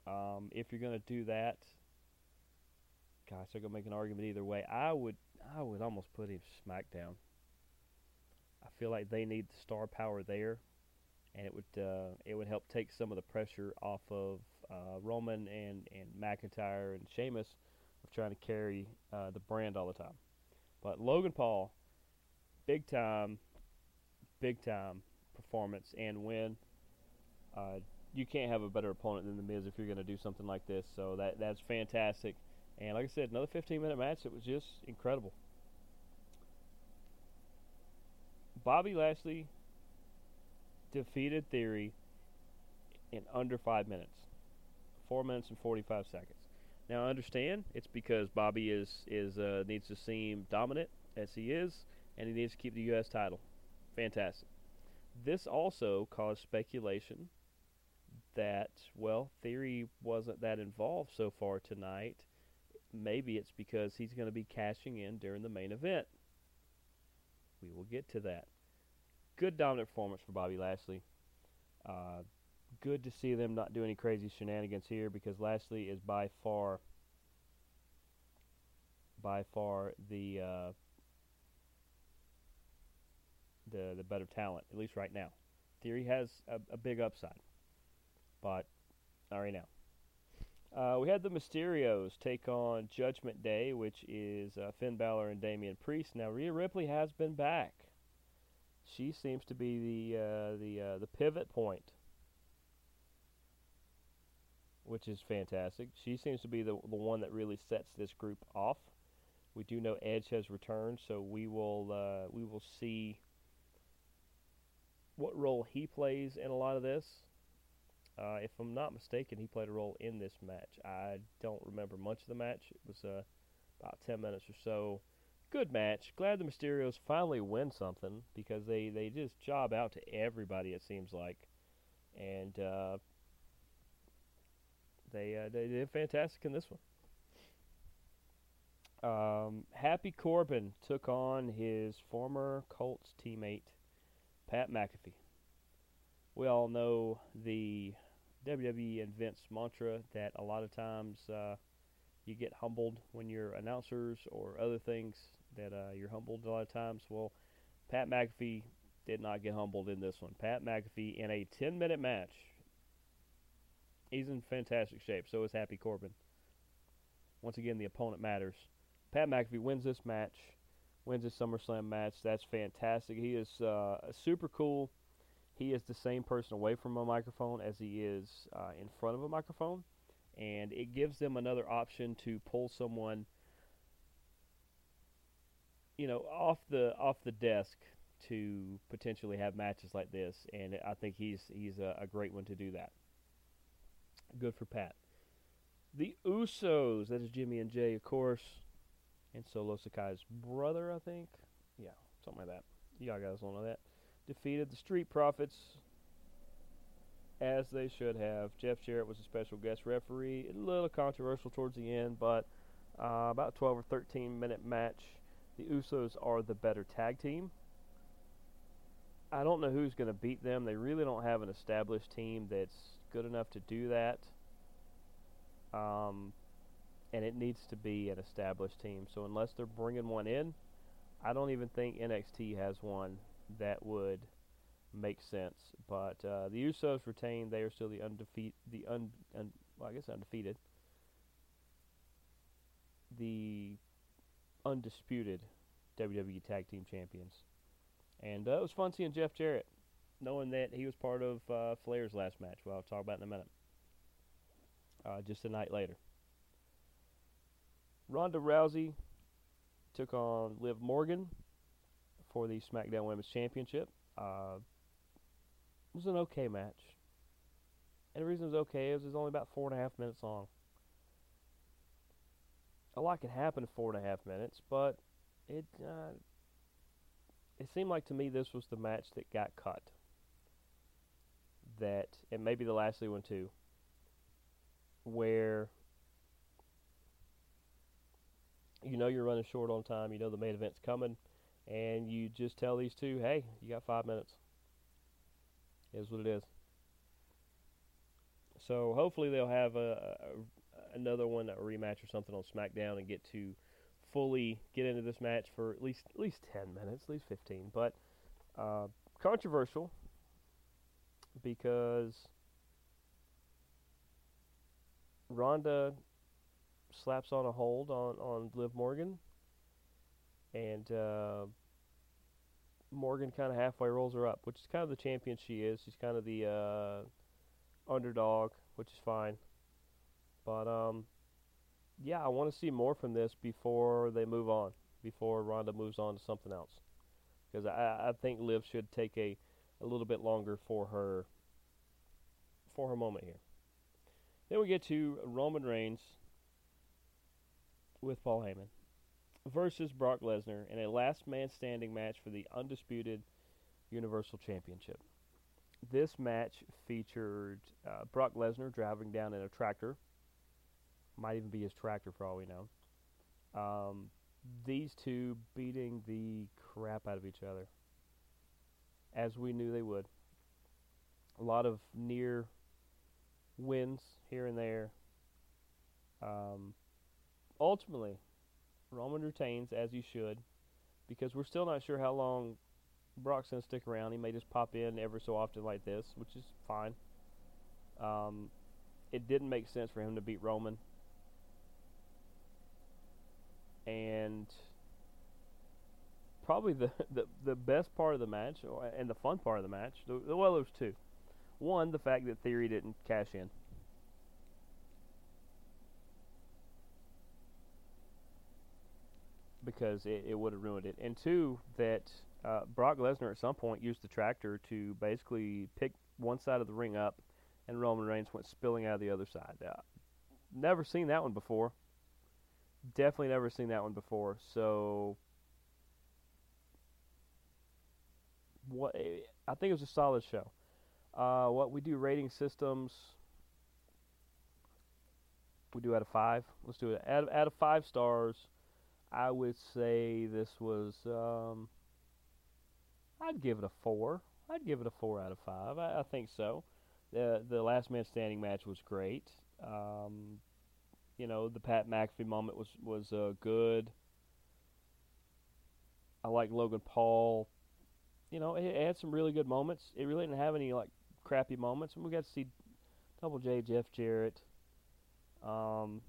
Um, if you're going to do that, gosh, going to make an argument either way. I would, I would almost put him SmackDown. I feel like they need the star power there, and it would, uh, it would help take some of the pressure off of uh, Roman and and McIntyre and Sheamus of trying to carry uh, the brand all the time. But Logan Paul big time, big time performance and win. Uh, you can't have a better opponent than the Miz if you're going to do something like this. So that that's fantastic. And like I said, another 15 minute match. It was just incredible. Bobby Lashley defeated Theory in under five minutes, four minutes and forty-five seconds. Now I understand it's because Bobby is is uh, needs to seem dominant as he is, and he needs to keep the U.S. title. Fantastic. This also caused speculation that well, Theory wasn't that involved so far tonight. Maybe it's because he's going to be cashing in during the main event. We will get to that. Good dominant performance for Bobby Lashley. Uh, good to see them not do any crazy shenanigans here because Lashley is by far, by far the uh, the the better talent, at least right now. Theory has a, a big upside, but not right now. Uh, we had the Mysterios take on Judgment Day, which is uh, Finn Balor and Damian Priest. Now Rhea Ripley has been back. She seems to be the uh, the uh, the pivot point, which is fantastic. She seems to be the the one that really sets this group off. We do know Edge has returned, so we will uh, we will see what role he plays in a lot of this. Uh, if I'm not mistaken, he played a role in this match. I don't remember much of the match. It was uh, about 10 minutes or so. Good match. Glad the Mysterios finally win something because they, they just job out to everybody, it seems like. And uh, they, uh, they did fantastic in this one. Um, Happy Corbin took on his former Colts teammate, Pat McAfee. We all know the WWE and Vince mantra that a lot of times uh, you get humbled when you're announcers or other things that uh, you're humbled a lot of times. Well, Pat McAfee did not get humbled in this one. Pat McAfee in a 10 minute match. He's in fantastic shape. So is Happy Corbin. Once again, the opponent matters. Pat McAfee wins this match, wins this SummerSlam match. That's fantastic. He is uh, super cool he is the same person away from a microphone as he is uh, in front of a microphone, and it gives them another option to pull someone, you know, off the off the desk to potentially have matches like this. And I think he's he's a, a great one to do that. Good for Pat. The Usos, that is Jimmy and Jay, of course, and Solo Sikoa's brother, I think. Yeah, something like that. Y'all guys don't know that defeated the Street Profits as they should have. Jeff Jarrett was a special guest referee. A little controversial towards the end, but uh, about 12 or 13 minute match. The Usos are the better tag team. I don't know who's going to beat them. They really don't have an established team that's good enough to do that. Um, and it needs to be an established team. So unless they're bringing one in, I don't even think NXT has one that would make sense. But uh, the Usos retain; they are still the undefeated, the un, un, well, I guess undefeated, the undisputed WWE Tag Team Champions. And uh, it was fun seeing Jeff Jarrett, knowing that he was part of uh, Flair's last match. Well, I'll talk about in a minute. Uh, just a night later. Ronda Rousey took on Liv Morgan for the SmackDown Women's Championship. Uh, it was an okay match. And the reason it was okay is it was only about four and a half minutes long. A lot can happen in four and a half minutes, but it uh, it seemed like to me this was the match that got cut. That and maybe the Lashley one too, where you know you're running short on time, you know the main event's coming and you just tell these two, hey, you got five minutes. Is what it is. So hopefully they'll have a, another one, a rematch or something on SmackDown, and get to fully get into this match for at least at least ten minutes, at least fifteen. But uh, controversial because Ronda slaps on a hold on on Liv Morgan and uh, Morgan kind of halfway rolls her up, which is kind of the champion she is. She's kind of the uh, underdog, which is fine. But um, yeah, I want to see more from this before they move on, before Ronda moves on to something else. because I, I think Liv should take a, a little bit longer for her for her moment here. Then we get to Roman Reigns with Paul Heyman versus Brock Lesnar in a last man standing match for the undisputed Universal Championship. This match featured uh, Brock Lesnar driving down in a tractor. Might even be his tractor for all we know. Um, these two beating the crap out of each other, as we knew they would. A lot of near wins here and there. Um, ultimately, Roman retains, as he should, because we're still not sure how long Brock's to stick around. He may just pop in ever so often like this, which is fine. Um, it didn't make sense for him to beat Roman. And probably the, *laughs* the, the best part of the match, and the fun part of the match, well, there's two. One, the fact that Theory didn't cash in. Because it, it would have ruined it. And two, that uh, Brock Lesnar at some point used the tractor to basically pick one side of the ring up, and Roman Reigns went spilling out of the other side. Uh, never seen that one before. Definitely never seen that one before. So, what I think it was a solid show. Uh, what we do rating systems, we do out of five. Let's do it out of, out of five stars. I would say this was. Um, I'd give it a four. I'd give it a four out of five. I, I think so. The the last man standing match was great. Um, you know, the Pat McAfee moment was was uh, good. I like Logan Paul. You know, it, had some really good moments. It really didn't have any like crappy moments. And we got to see Double J, Jeff Jarrett. Um,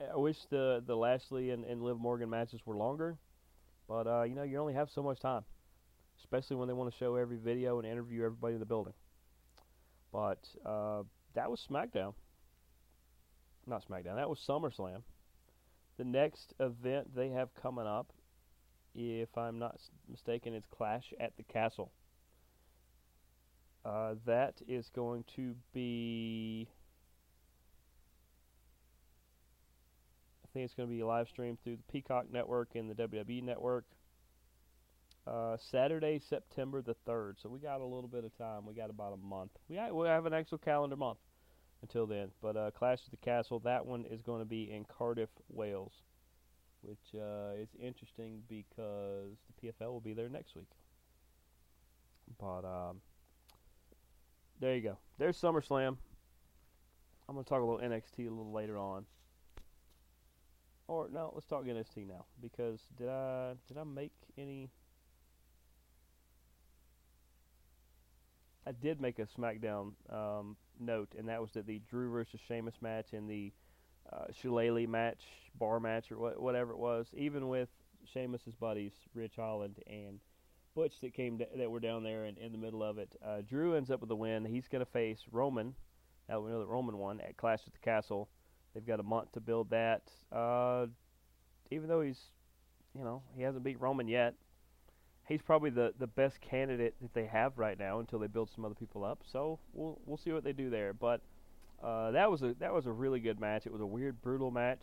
I wish the the Lashley and, and Liv Morgan matches were longer, but uh, you know you only have so much time especially when they want to show every video and interview everybody in the building. But uh, that was SmackDown. Not SmackDown. That was SummerSlam. The next event they have coming up, if I'm not mistaken, is Clash at the Castle. Uh, that is going to be. I think it's going to be live streamed through the Peacock Network and the WWE Network. Uh, Saturday, September the 3rd. So we got a little bit of time. We got about a month. We, we have an actual calendar month until then. But uh, Clash of the Castle, that one is going to be in Cardiff, Wales, which uh, is interesting because the PFL will be there next week. But um, there you go. There's SummerSlam. I'm going to talk a little NXT a little later on. Or no, let's talk NXT now because did I did I make any I did make a SmackDown um, note, and that was that the Drew versus Sheamus match and the uh, Shillelagh match, bar match, or what, whatever it was, even with Sheamus's buddies, Ridge Holland and Butch, that came d- that were down there and in the middle of it. Uh, Drew ends up with the win. He's going to face Roman. Now we know that Roman won at Clash at the Castle. They've got a month to build that. Uh, even though he's, you know, he hasn't beat Roman yet he's probably the, the best candidate that they have right now until they build some other people up. So we'll we'll see what they do there. But uh, that was a that was a really good match. It was a weird, brutal match.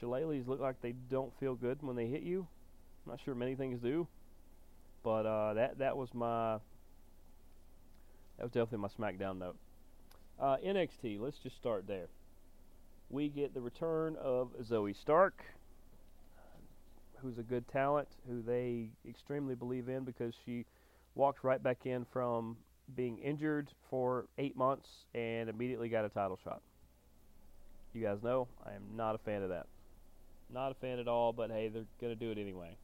Shillelaghs look like they don't feel good when they hit you. I'm not sure many things do, but uh, that that was my that was definitely my SmackDown note. Uh, NXT. Let's just start there. We get the return of Zoey Stark who's a good talent, who they extremely believe in because she walked right back in from being injured for eight months and immediately got a title shot. You guys know I am not a fan of that. Not a fan at all, but hey, they're going to do it anyway.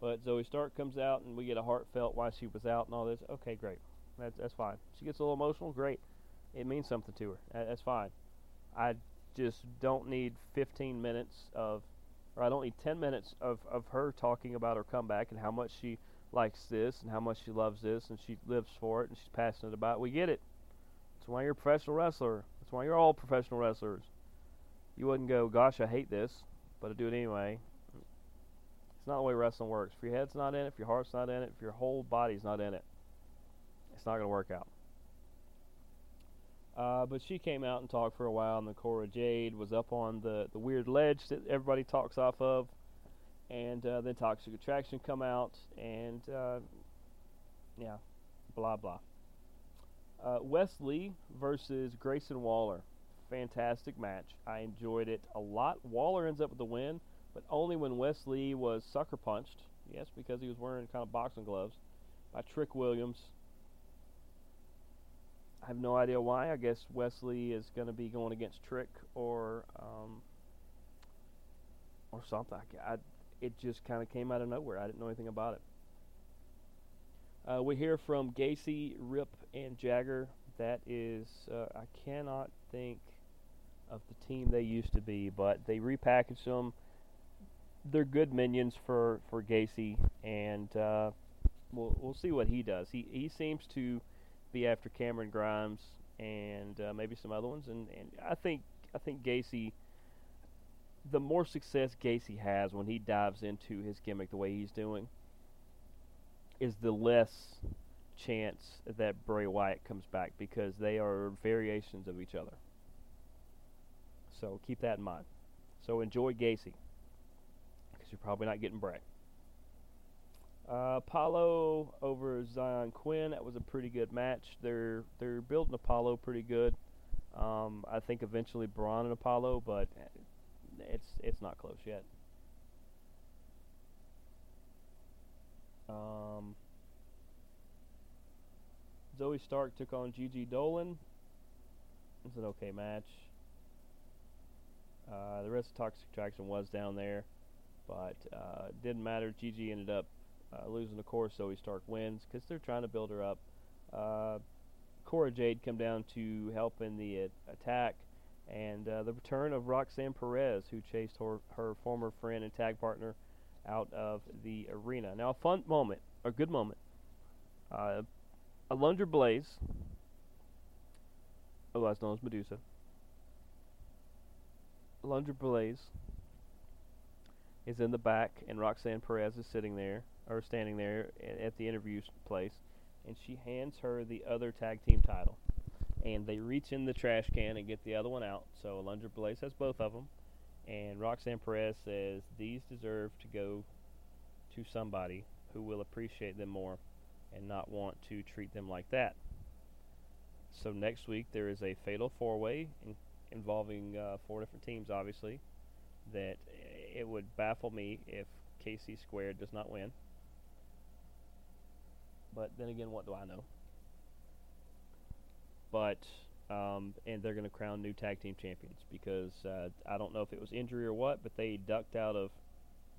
But Zoey Stark comes out and we get a heartfelt why she was out and all this. Okay, great. That's, that's fine. She gets a little emotional. Great. It means something to her. That's fine. I just don't need 15 minutes of don't need 10 minutes of, of her talking about her comeback and how much she likes this and how much she loves this and she lives for it and she's passionate about it. We get it. That's why you're a professional wrestler. That's why you're all professional wrestlers. You wouldn't go, gosh, I hate this, but I do it anyway. It's not the way wrestling works. If your head's not in it, if your heart's not in it, if your whole body's not in it, it's not going to work out. Uh, but she came out and talked for a while, and the Cora Jade was up on the, the weird ledge that everybody talks off of, and uh, then Toxic Attraction come out, and uh, yeah, blah blah. Uh, Wes versus Grayson Waller, fantastic match. I enjoyed it a lot. Waller ends up with the win, but only when Wes Lee was sucker punched. Yes, because he was wearing kind of boxing gloves by Trick Williams. I have no idea why. I guess Wes Lee is going to be going against Trick or um, or something. I, I, it just kind of came out of nowhere. I didn't know anything about it. Uh, we hear from Gacy, Rip, and Jagger. That is, uh, I cannot think of the team they used to be, but they repackaged them. They're good minions for for Gacy, and uh, we'll we'll see what he does. He he seems to be after Cameron Grimes and uh, maybe some other ones, and and I think I think Gacy. The more success Gacy has when he dives into his gimmick the way he's doing, is the less chance that Bray Wyatt comes back because they are variations of each other. So keep that in mind. So enjoy Gacy because you're probably not getting Bray. Uh, Apollo over Xyon Quinn. That was a pretty good match. They're they're building Apollo pretty good. Um, I think eventually Bron and Apollo, but it's it's not close yet. Um, Zoey Stark took on Gigi Dolan. It was an okay match. Uh, the rest of Toxic Attraction was down there, but uh, didn't matter. Gigi ended up uh, losing the course, Zoey Stark wins because they're trying to build her up. Uh, Cora Jade come down to help in the attack, and uh, the return of Roxanne Perez, who chased her, her former friend and tag partner out of the arena. Now, a fun moment, a good moment. Uh, Alundra Blaze, otherwise known as Medusa, Alundra Blaze is in the back, and Roxanne Perez is sitting there, or standing there at the interview place, and she hands her the other tag team title. And they reach in the trash can and get the other one out. So Alundra Blaze has both of them. And Roxanne Perez says these deserve to go to somebody who will appreciate them more and not want to treat them like that. So next week there is a fatal four-way in involving uh, four different teams, obviously. That it would baffle me if KC squared does not win. But then again, what do I know? But um, and they're going to crown new tag team champions because uh, I don't know if it was injury or what, but they ducked out of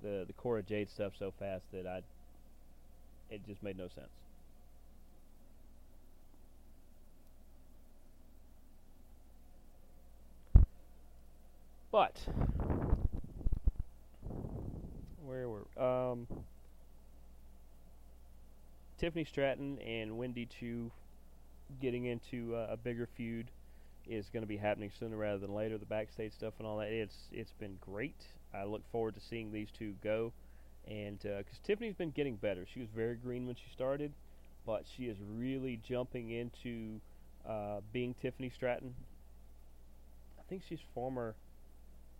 the the Cora Jade stuff so fast that I it just made no sense. But where were um, Tiffany Stratton and Wendy Choo getting into uh, a bigger feud is going to be happening sooner rather than later. The backstage stuff and all that it's it's been great. I look forward to seeing these two go, and because uh, Tiffany's been getting better, she was very green when she started, but she is really jumping into uh, being Tiffany Stratton. I think she's former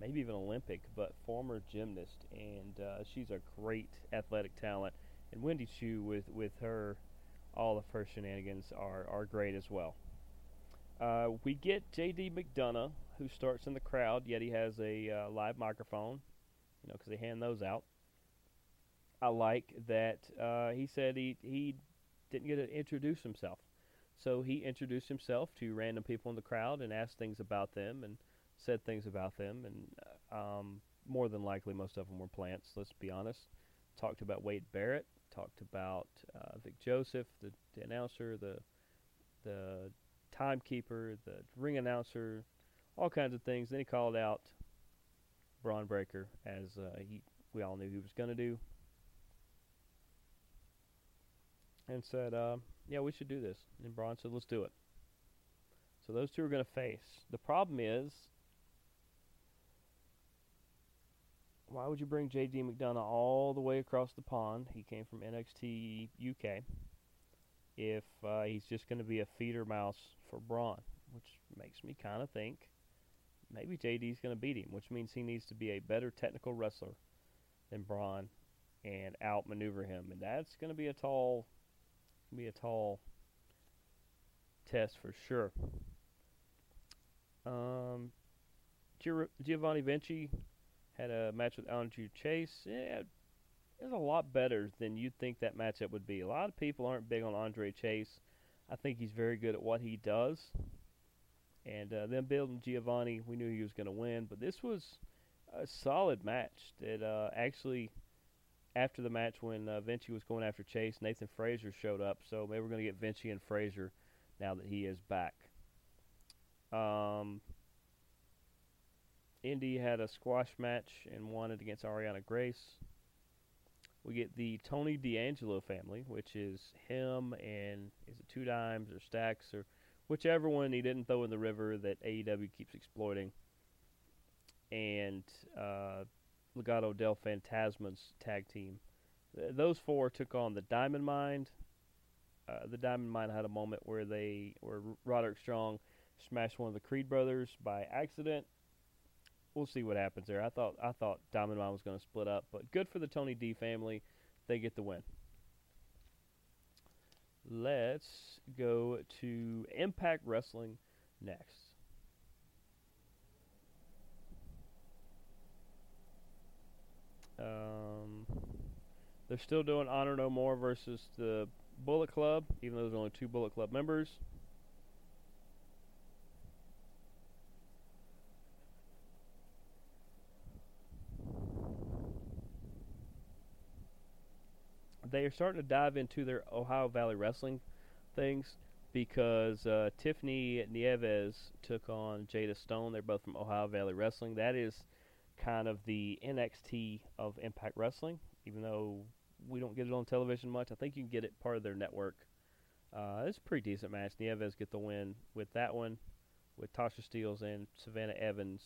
maybe even Olympic, but former gymnast, and uh, she's a great athletic talent. And Wendy Choo with with her, all of her shenanigans are are great as well. Uh, we get J.D. McDonagh who starts in the crowd, yet he has a uh, live microphone, you know, because they hand those out. I like that uh, he said he he didn't get to introduce himself, so he introduced himself to random people in the crowd and asked things about them and said things about them, and um, more than likely, most of them were plants. Let's be honest. Talked about Wade Barrett. Talked about uh, Vic Joseph, the, the announcer, the the timekeeper, the ring announcer, all kinds of things. Then he called out Bron Breakker as uh, he we all knew he was going to do, and said, uh, "Yeah, we should do this." And Bron said, "Let's do it." So those two are going to face. The problem is why would you bring J.D. McDonagh all the way across the pond? He came from NXT UK. If uh, he's just going to be a feeder mouse for Bron, which makes me kind of think maybe JD's going to beat him, which means he needs to be a better technical wrestler than Bron and outmaneuver him, and that's going to be a tall, be a tall test for sure. Um, Giovanni Vinci had a match with Andre Chase. Yeah, it was a lot better than you'd think that matchup would be. A lot of people aren't big on Andre Chase. I think he's very good at what he does. And uh, then building Giovanni, we knew he was going to win, but this was a solid match. That uh, actually, after the match when uh, Vinci was going after Chase, Nathan Frazer showed up. So maybe we're going to get Vinci and Frazer now that he is back. Um, Indi had a squash match and won it against Ariana Grace. We get the Tony D'Angelo family, which is him and is it two dimes or stacks or whichever one he didn't throw in the river that AEW keeps exploiting. And uh, Legado del Fantasma's tag team. Th- those four took on the Diamond Mine. Uh, the Diamond Mine had a moment where they, where Roderick Strong smashed one of the Creed brothers by accident, we'll see what happens there. I thought I thought Diamond Mine was going to split up, but good for the Tony D family. They get the win. Let's go to Impact Wrestling next. Um, they're still doing Honor No More versus the Bullet Club, even though there's only two Bullet Club members. They are starting to dive into their Ohio Valley Wrestling things because uh, Tiffany Nieves took on Jada Stone. They're both from Ohio Valley Wrestling. That is kind of the NXT of Impact Wrestling, even though we don't get it on television much. I think you can get it part of their network. Uh, it's a pretty decent match. Nieves get the win with that one, with Tasha Steelz and Savannah Evans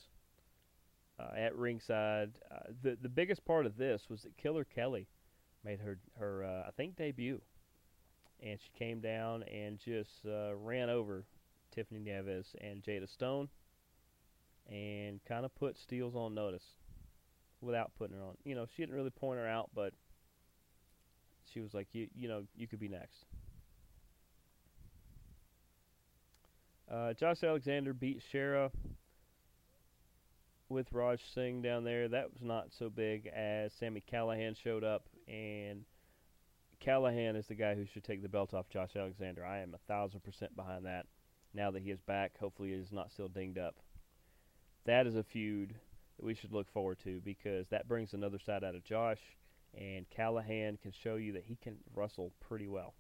uh, at ringside. Uh, the the biggest part of this was that Killer Kelly made her her uh, I think debut, and she came down and just uh, ran over Tiffany Nieves and Jada Stone, and kind of put Steelz on notice without putting her on. You know, she didn't really point her out, but she was like, you you know, you could be next. Uh, Josh Alexander beat Shera with Raj Singh down there. That was not so big as Sami Callihan showed up and Callihan is the guy who should take the belt off Josh Alexander. I am a thousand percent behind that. Now that he is back, hopefully he is not still dinged up. That is a feud that we should look forward to because that brings another side out of Josh, and Callihan can show you that he can wrestle pretty well.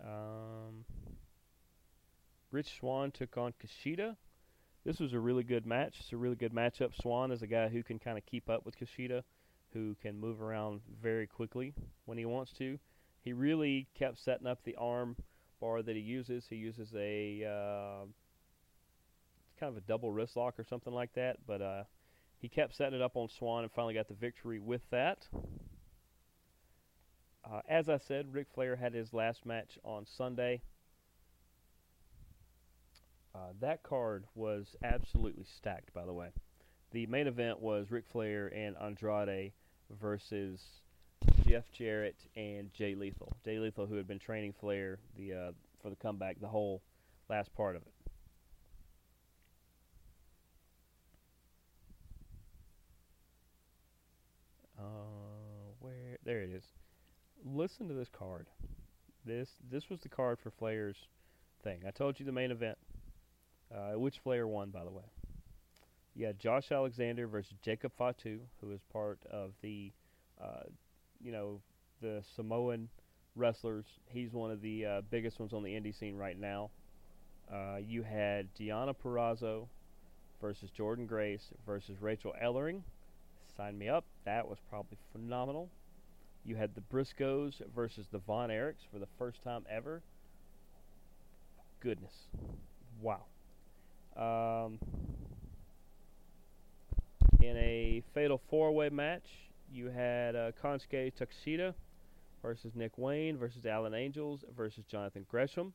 Um, Rich Swann took on Kushida this was a really good match. It's a really good matchup. Swann is a guy who can kind of keep up with Kushida, who can move around very quickly when he wants to. He really kept setting up the arm bar that he uses. He uses a uh, kind of a double wrist lock or something like that, but uh, he kept setting it up on Swann and finally got the victory with that. Uh, as I said, Ric Flair had his last match on Sunday. Uh, that card was absolutely stacked, by the way. The main event was Ric Flair and Andrade versus Jeff Jarrett and Jay Lethal. Jay Lethal, who had been training Flair the uh, for the comeback, the whole last part of it. Uh, where there it is. Listen to this card. This this was the card for Flair's thing. I told you the main event uh, which Flair won, by the way? Yeah, Josh Alexander versus Jacob Fatu, who is part of the, uh, you know, the Samoan wrestlers. He's one of the uh, biggest ones on the indie scene right now. Uh, you had Deonna Purrazzo versus Jordynne Grace versus Rachel Ellering. Sign me up. That was probably phenomenal. You had the Briscoes versus the Von Erichs for the first time ever. Goodness. Wow. Um, in a fatal four-way match, you had uh, Konosuke Takeshita versus Nick Wayne versus Alan Angels versus Jonathan Gresham.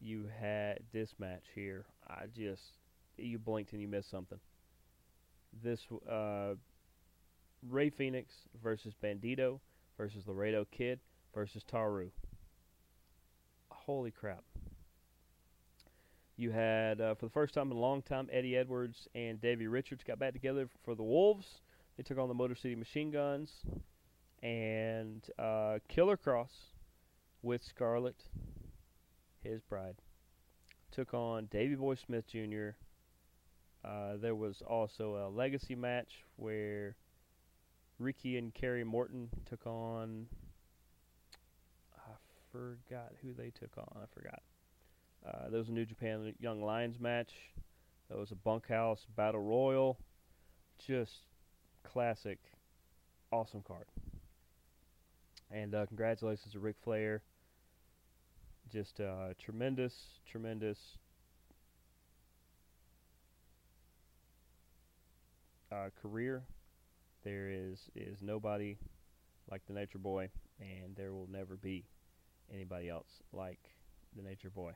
You had this match here. I just you blinked and you missed something. This uh, Rey Fenix versus Bandido versus Laredo Kid versus Taru. Holy crap. You had, uh, for the first time in a long time, Eddie Edwards and Davey Richards got back together for the Wolves. They took on the Motor City Machine Guns. And uh, Killer Kross with Scarlett, his bride, took on Davey Boy Smith Jr. Uh, there was also a legacy match where Ricky and Kerry Morton took on. I forgot who they took on. I forgot. Uh, there was a New Japan Young Lions match. There was a Bunkhouse Battle Royal. Just classic, awesome card. And uh, congratulations to Ric Flair. Just uh, tremendous, tremendous uh, career. There is is nobody like the Nature Boy, and there will never be anybody else like the Nature Boy.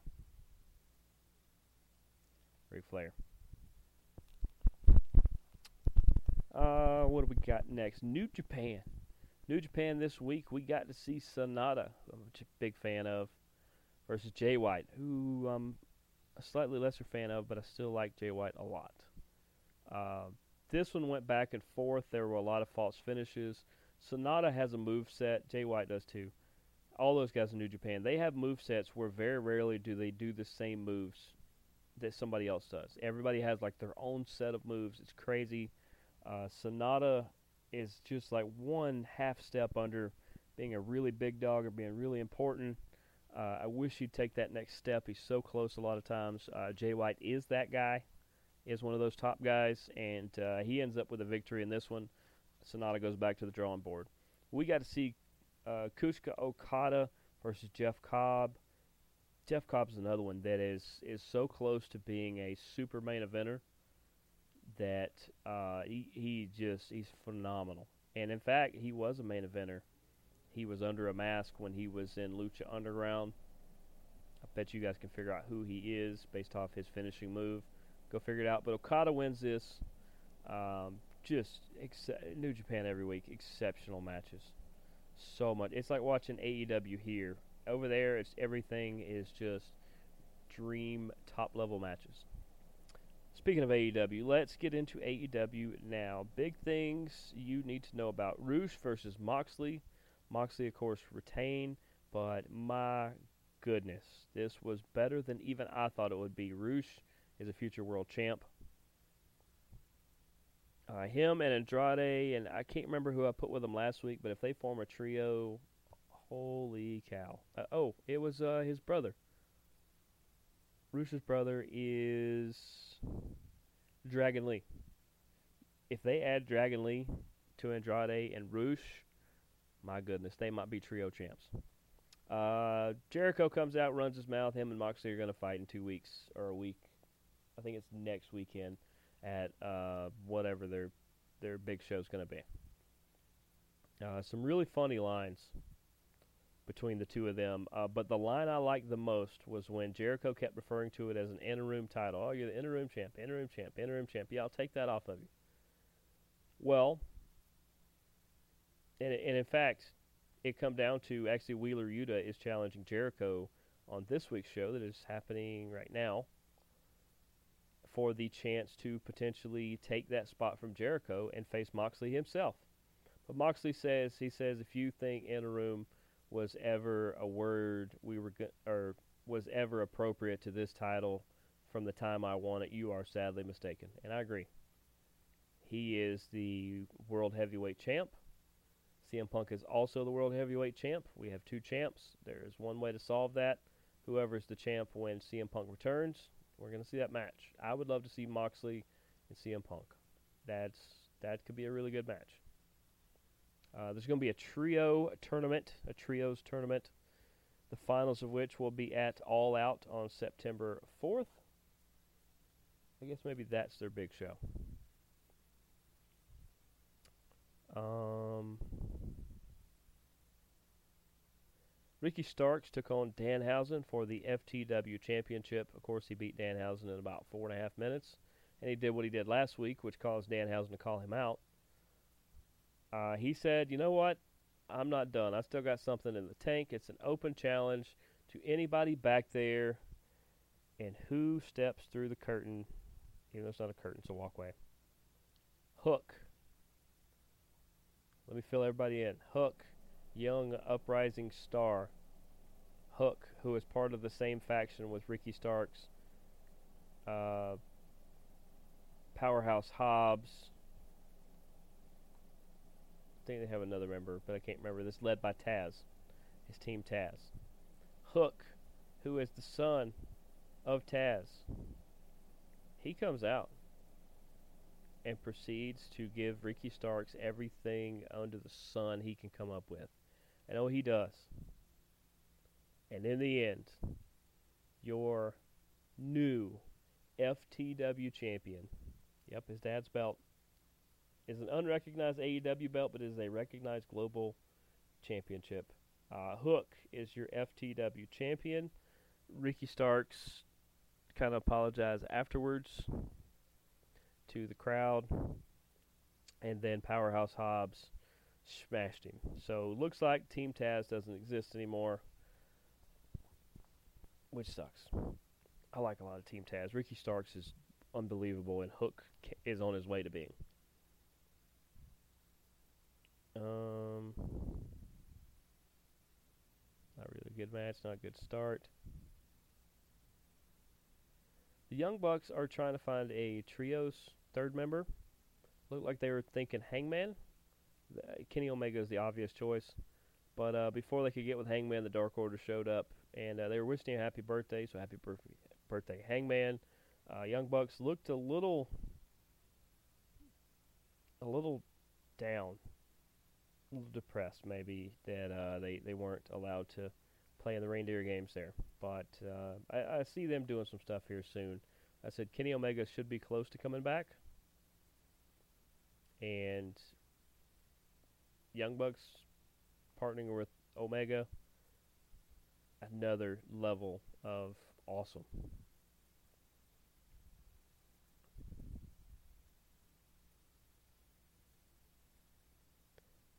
Ric Flair. Uh, what do we got next? New Japan. New Japan this week, we got to see Sanada, I'm a big fan of, versus Jay White, who I'm a slightly lesser fan of, but I still like Jay White a lot. Uh, this one went back and forth. There were a lot of false finishes. Sanada has a move set. Jay White does too. All those guys in New Japan, they have move sets where very rarely do they do the same moves that somebody else does. Everybody has like their own set of moves. It's crazy. Uh, Sanada is just like one half step under being a really big dog or being really important. Uh, I wish he'd take that next step. He's so close a lot of times. Uh, Jay White is that guy, is one of those top guys, and uh, he ends up with a victory in this one. Sanada goes back to the drawing board. We got to see uh, Kazuchika Okada versus Jeff Cobb. Jeff Cobb is another one that is is so close to being a super main eventer that uh, he he just he's phenomenal. And in fact, he was a main eventer. He was under a mask when he was in Lucha Underground. I bet you guys can figure out who he is based off his finishing move. Go figure it out. But Okada wins this. Um, just ex- New Japan every week, exceptional matches. So much. It's like watching AEW here. Over there, it's everything is just dream top level matches. Speaking of AEW, let's get into AEW now. Big things you need to know about Rush versus Moxley. Moxley, of course, retained, but my goodness, this was better than even I thought it would be. Rush is a future world champ. Uh, him and Andrade, and I can't remember who I put with him last week, but if they form a trio, holy cow. Uh, oh, it was uh, his brother. Rush's brother is Dragon Lee. If they add Dragon Lee to Andrade and Rush, my goodness, they might be trio champs. Uh, Jericho comes out, runs his mouth. Him and Moxley are going to fight in two weeks or a week. I think it's next weekend at uh, whatever their their big show's going to be. Uh, some really funny lines between the two of them. Uh, but the line I liked the most was when Jericho kept referring to it as an interim title. Oh, you're the interim champ, interim champ, interim champ. Yeah, I'll take that off of you. Well, and, and in fact, it come down to actually Wheeler Yuta is challenging Jericho on this week's show that is happening right now for the chance to potentially take that spot from Jericho and face Moxley himself. But Moxley says he says if you think interim was ever a word we were go- or was ever appropriate to this title from the time I won it, you are sadly mistaken. And I agree. He is the world heavyweight champ. CM Punk is also the world heavyweight champ. We have two champs. There is one way to solve that. Whoever is the champ when CM Punk returns, we're going to see that match. I would love to see Moxley and CM Punk. That's that could be a really good match. Uh, there's going to be a trio tournament, a trios tournament, the finals of which will be at All Out on September 4th. I guess maybe that's their big show. Um, Ricky Starks took on Danhausen for the FTW Championship. Of course, he beat Danhausen in about four and a half minutes, and he did what he did last week, which caused Danhausen to call him out. Uh, he said, "You know what? I'm not done. I still got something in the tank. It's an open challenge to anybody back there, and who steps through the curtain? Even though it's not a curtain, it's a walkway. Hook. Let me fill everybody in. Hook young uprising star, Hook, who is part of the same faction with Ricky Starks, uh, Powerhouse Hobbs. Think they have another member, but I can't remember. This led by Taz, his team Taz. Hook, who is the son of Taz, he comes out and proceeds to give Ricky Starks everything under the sun he can come up with. And oh, he does. And in the end, your new FTW champion, yep, his dad's belt, is an unrecognized AEW belt, but is a recognized global championship. Uh, Hook is your FTW champion. Ricky Starks kind of apologized afterwards to the crowd. And then Powerhouse Hobbs smashed him. So looks like Team Taz doesn't exist anymore, which sucks. I like a lot of Team Taz. Ricky Starks is unbelievable, and Hook is on his way to being. Um, not really a good match, not a good start. The Young Bucks are trying to find a trios third member. Looked like they were thinking Hangman. Kenny Omega is the obvious choice. But uh, before they could get with Hangman, the Dark Order showed up, and uh, they were wishing him a happy birthday. So happy birthday, birthday, Hangman. Uh, Young Bucks looked a little, a little down, a little depressed, maybe that uh, they they weren't allowed to play in the reindeer games there. But uh, I, I see them doing some stuff here soon. I said Kenny Omega should be close to coming back, and Young Bucks partnering with Omega, another level of awesome.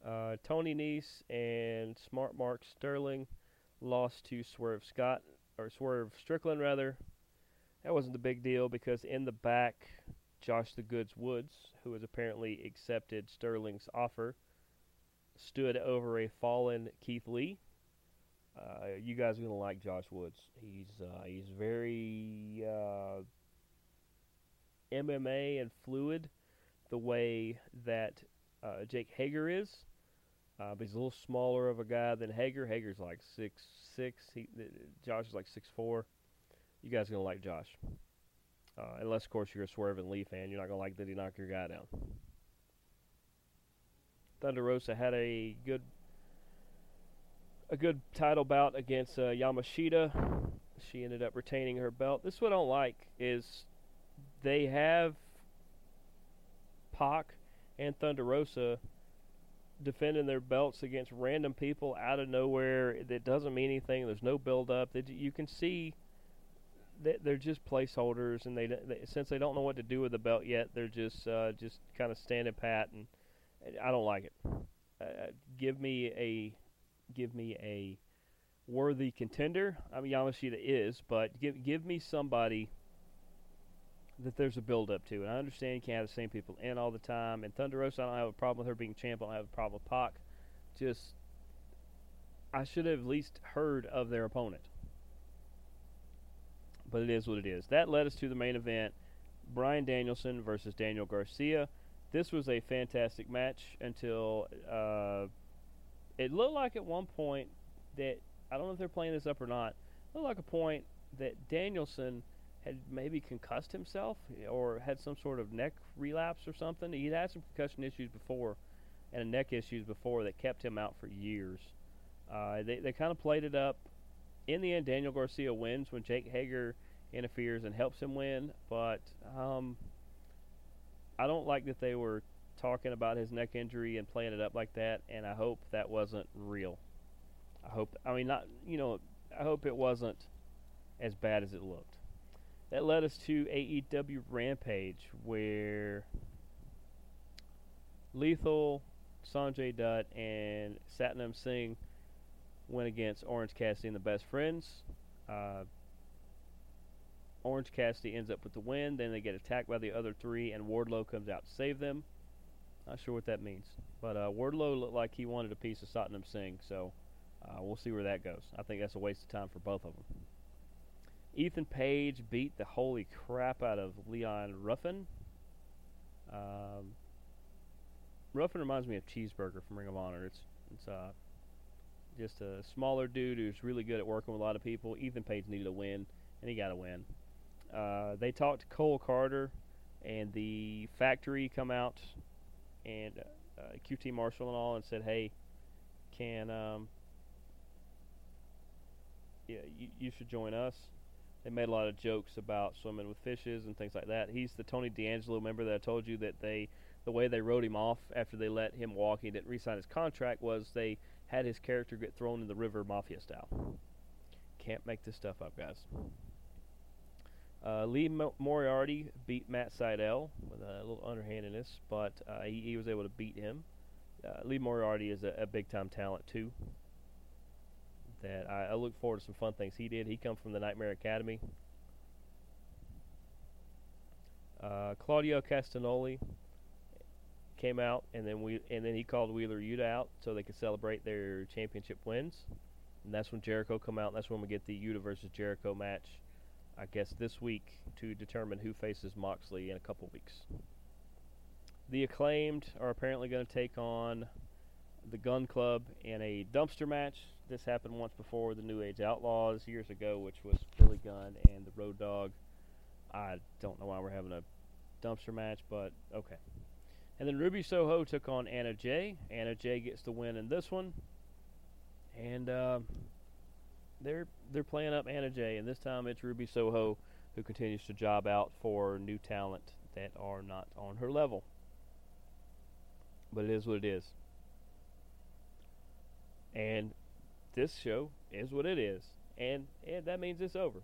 Uh, Tony Nese and Smart Mark Sterling lost to Swerve Scott or Swerve Strickland rather. That wasn't the big deal because in the back, Josh the Goods Woods, who has apparently accepted Sterling's offer, stood over a fallen Keith Lee. Uh, you guys are gonna like Josh Woods. He's uh, he's very uh, MMA and fluid, the way that uh, Jake Hager is. Uh, but he's a little smaller of a guy than Hager. Hager's like six six. He, Josh is like six four. You guys are gonna like Josh, uh, unless of course you're a Swerve and Lee fan. You're not gonna like that he knocked your guy down. Thunder Rosa had a good a good title bout against uh, Yamashita. She ended up retaining her belt. This is what I don't like is they have Pac and Thunder Rosa defending their belts against random people out of nowhere. That doesn't mean anything. There's no build up. They, you can see that they're just placeholders, and they, they, since they don't know what to do with the belt yet, they're just uh, just kind of standing pat and I don't like it. Uh, give me a give me a worthy contender. I mean Yamashita is, but give give me somebody that there's a build up to. And I understand you can't have the same people in all the time. And Thunder Rosa, I don't have a problem with her being champ. I don't have a problem with Pac. Just I should have at least heard of their opponent. But it is what it is. That led us to the main event: Bryan Danielson versus Daniel Garcia this was a fantastic match until uh, it looked like at one point that I don't know if they're playing this up or not. Looked like a point that Danielson had maybe concussed himself or had some sort of neck relapse or something. He'd had some concussion issues before and neck issues before that kept him out for years. Uh, they they kind of played it up. In the end, Daniel Garcia wins when Jake Hager interferes and helps him win. But um, I don't like that they were talking about his neck injury and playing it up like that. And I hope that wasn't real. I hope. I mean, not you know. I hope it wasn't as bad as it looked. That led us to AEW Rampage, where Lethal, Sanjay Dutt, and Satnam Singh went against Orange Cassidy and the Best Friends. Uh, Orange Cassidy ends up with the win. Then they get attacked by the other three, and Wardlow comes out to save them. Not sure what that means, but uh, Wardlow looked like he wanted a piece of Satnam Singh, so uh, we'll see where that goes. I think that's a waste of time for both of them. Ethan Page beat the holy crap out of Leon Ruffin. Um, Ruffin reminds me of Cheeseburger from Ring of Honor. It's it's uh, just a smaller dude who's really good at working with a lot of people. Ethan Page needed a win, and he got a win. Uh, they talked to Cole Karter, and the factory come out, and uh, QT Marshall and all, and said, "Hey, can um, yeah, you, you should join us." They made a lot of jokes about swimming with fishes and things like that. He's the Tony D'Angelo member that I told you that they, the way they wrote him off after they let him walk, he didn't re-sign his contract, was they had his character get thrown in the river mafia style. Can't make this stuff up, guys. Uh, Lee Mo- Moriarty beat Matt Sydal with a little underhandedness, but uh, he, he, was able to beat him. Uh, Lee Moriarty is a, a big time talent too. That I, I, look forward to some fun things he did. He comes from the Nightmare Academy. Uh, Claudio Castagnoli came out, and then we and then he called Wheeler Yuta out so they could celebrate their championship wins. And that's when Jericho come out. And that's when we get the Yuta versus Jericho match. I guess this week to determine who faces Moxley in a couple weeks. The acclaimed are apparently going to take on the Gun Club in a dumpster match. This happened once before the New Age Outlaws years ago, which was Billy Gunn and the Road Dog. I don't know why we're having a dumpster match, but okay. And then Ruby Soho took on Anna Jay. Anna Jay gets the win in this one. And uh, they're they're playing up Anna Jay, and this time it's Ruby Soho who continues to job out for new talent that are not on her level. But it is what it is. And this show is what it is. And, and that means it's over.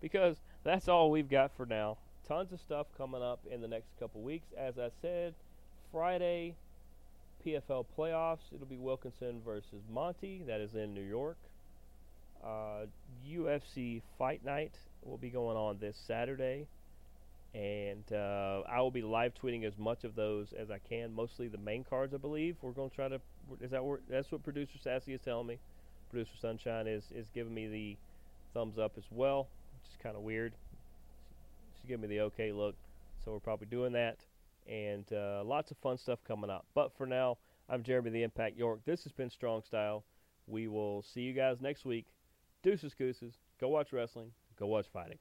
Because that's all we've got for now. Tons of stuff coming up in the next couple weeks. As I said, Friday, PFL playoffs. It'll be Wilkinson versus Monte. That is in New York. Uh, UFC Fight Night will be going on this Saturday, and uh, I will be live tweeting as much of those as I can. Mostly the main cards, I believe. We're going to try to. Is that where, that's what producer Sassy is telling me? Producer Sunshine is is giving me the thumbs up as well, which is kind of weird. She's giving me the okay look, so we're probably doing that, and uh, lots of fun stuff coming up. But for now, I'm Jeremy the Impact York. This has been Strong Style. We will see you guys next week. Deuces, gooses. Go watch wrestling. Go watch fighting.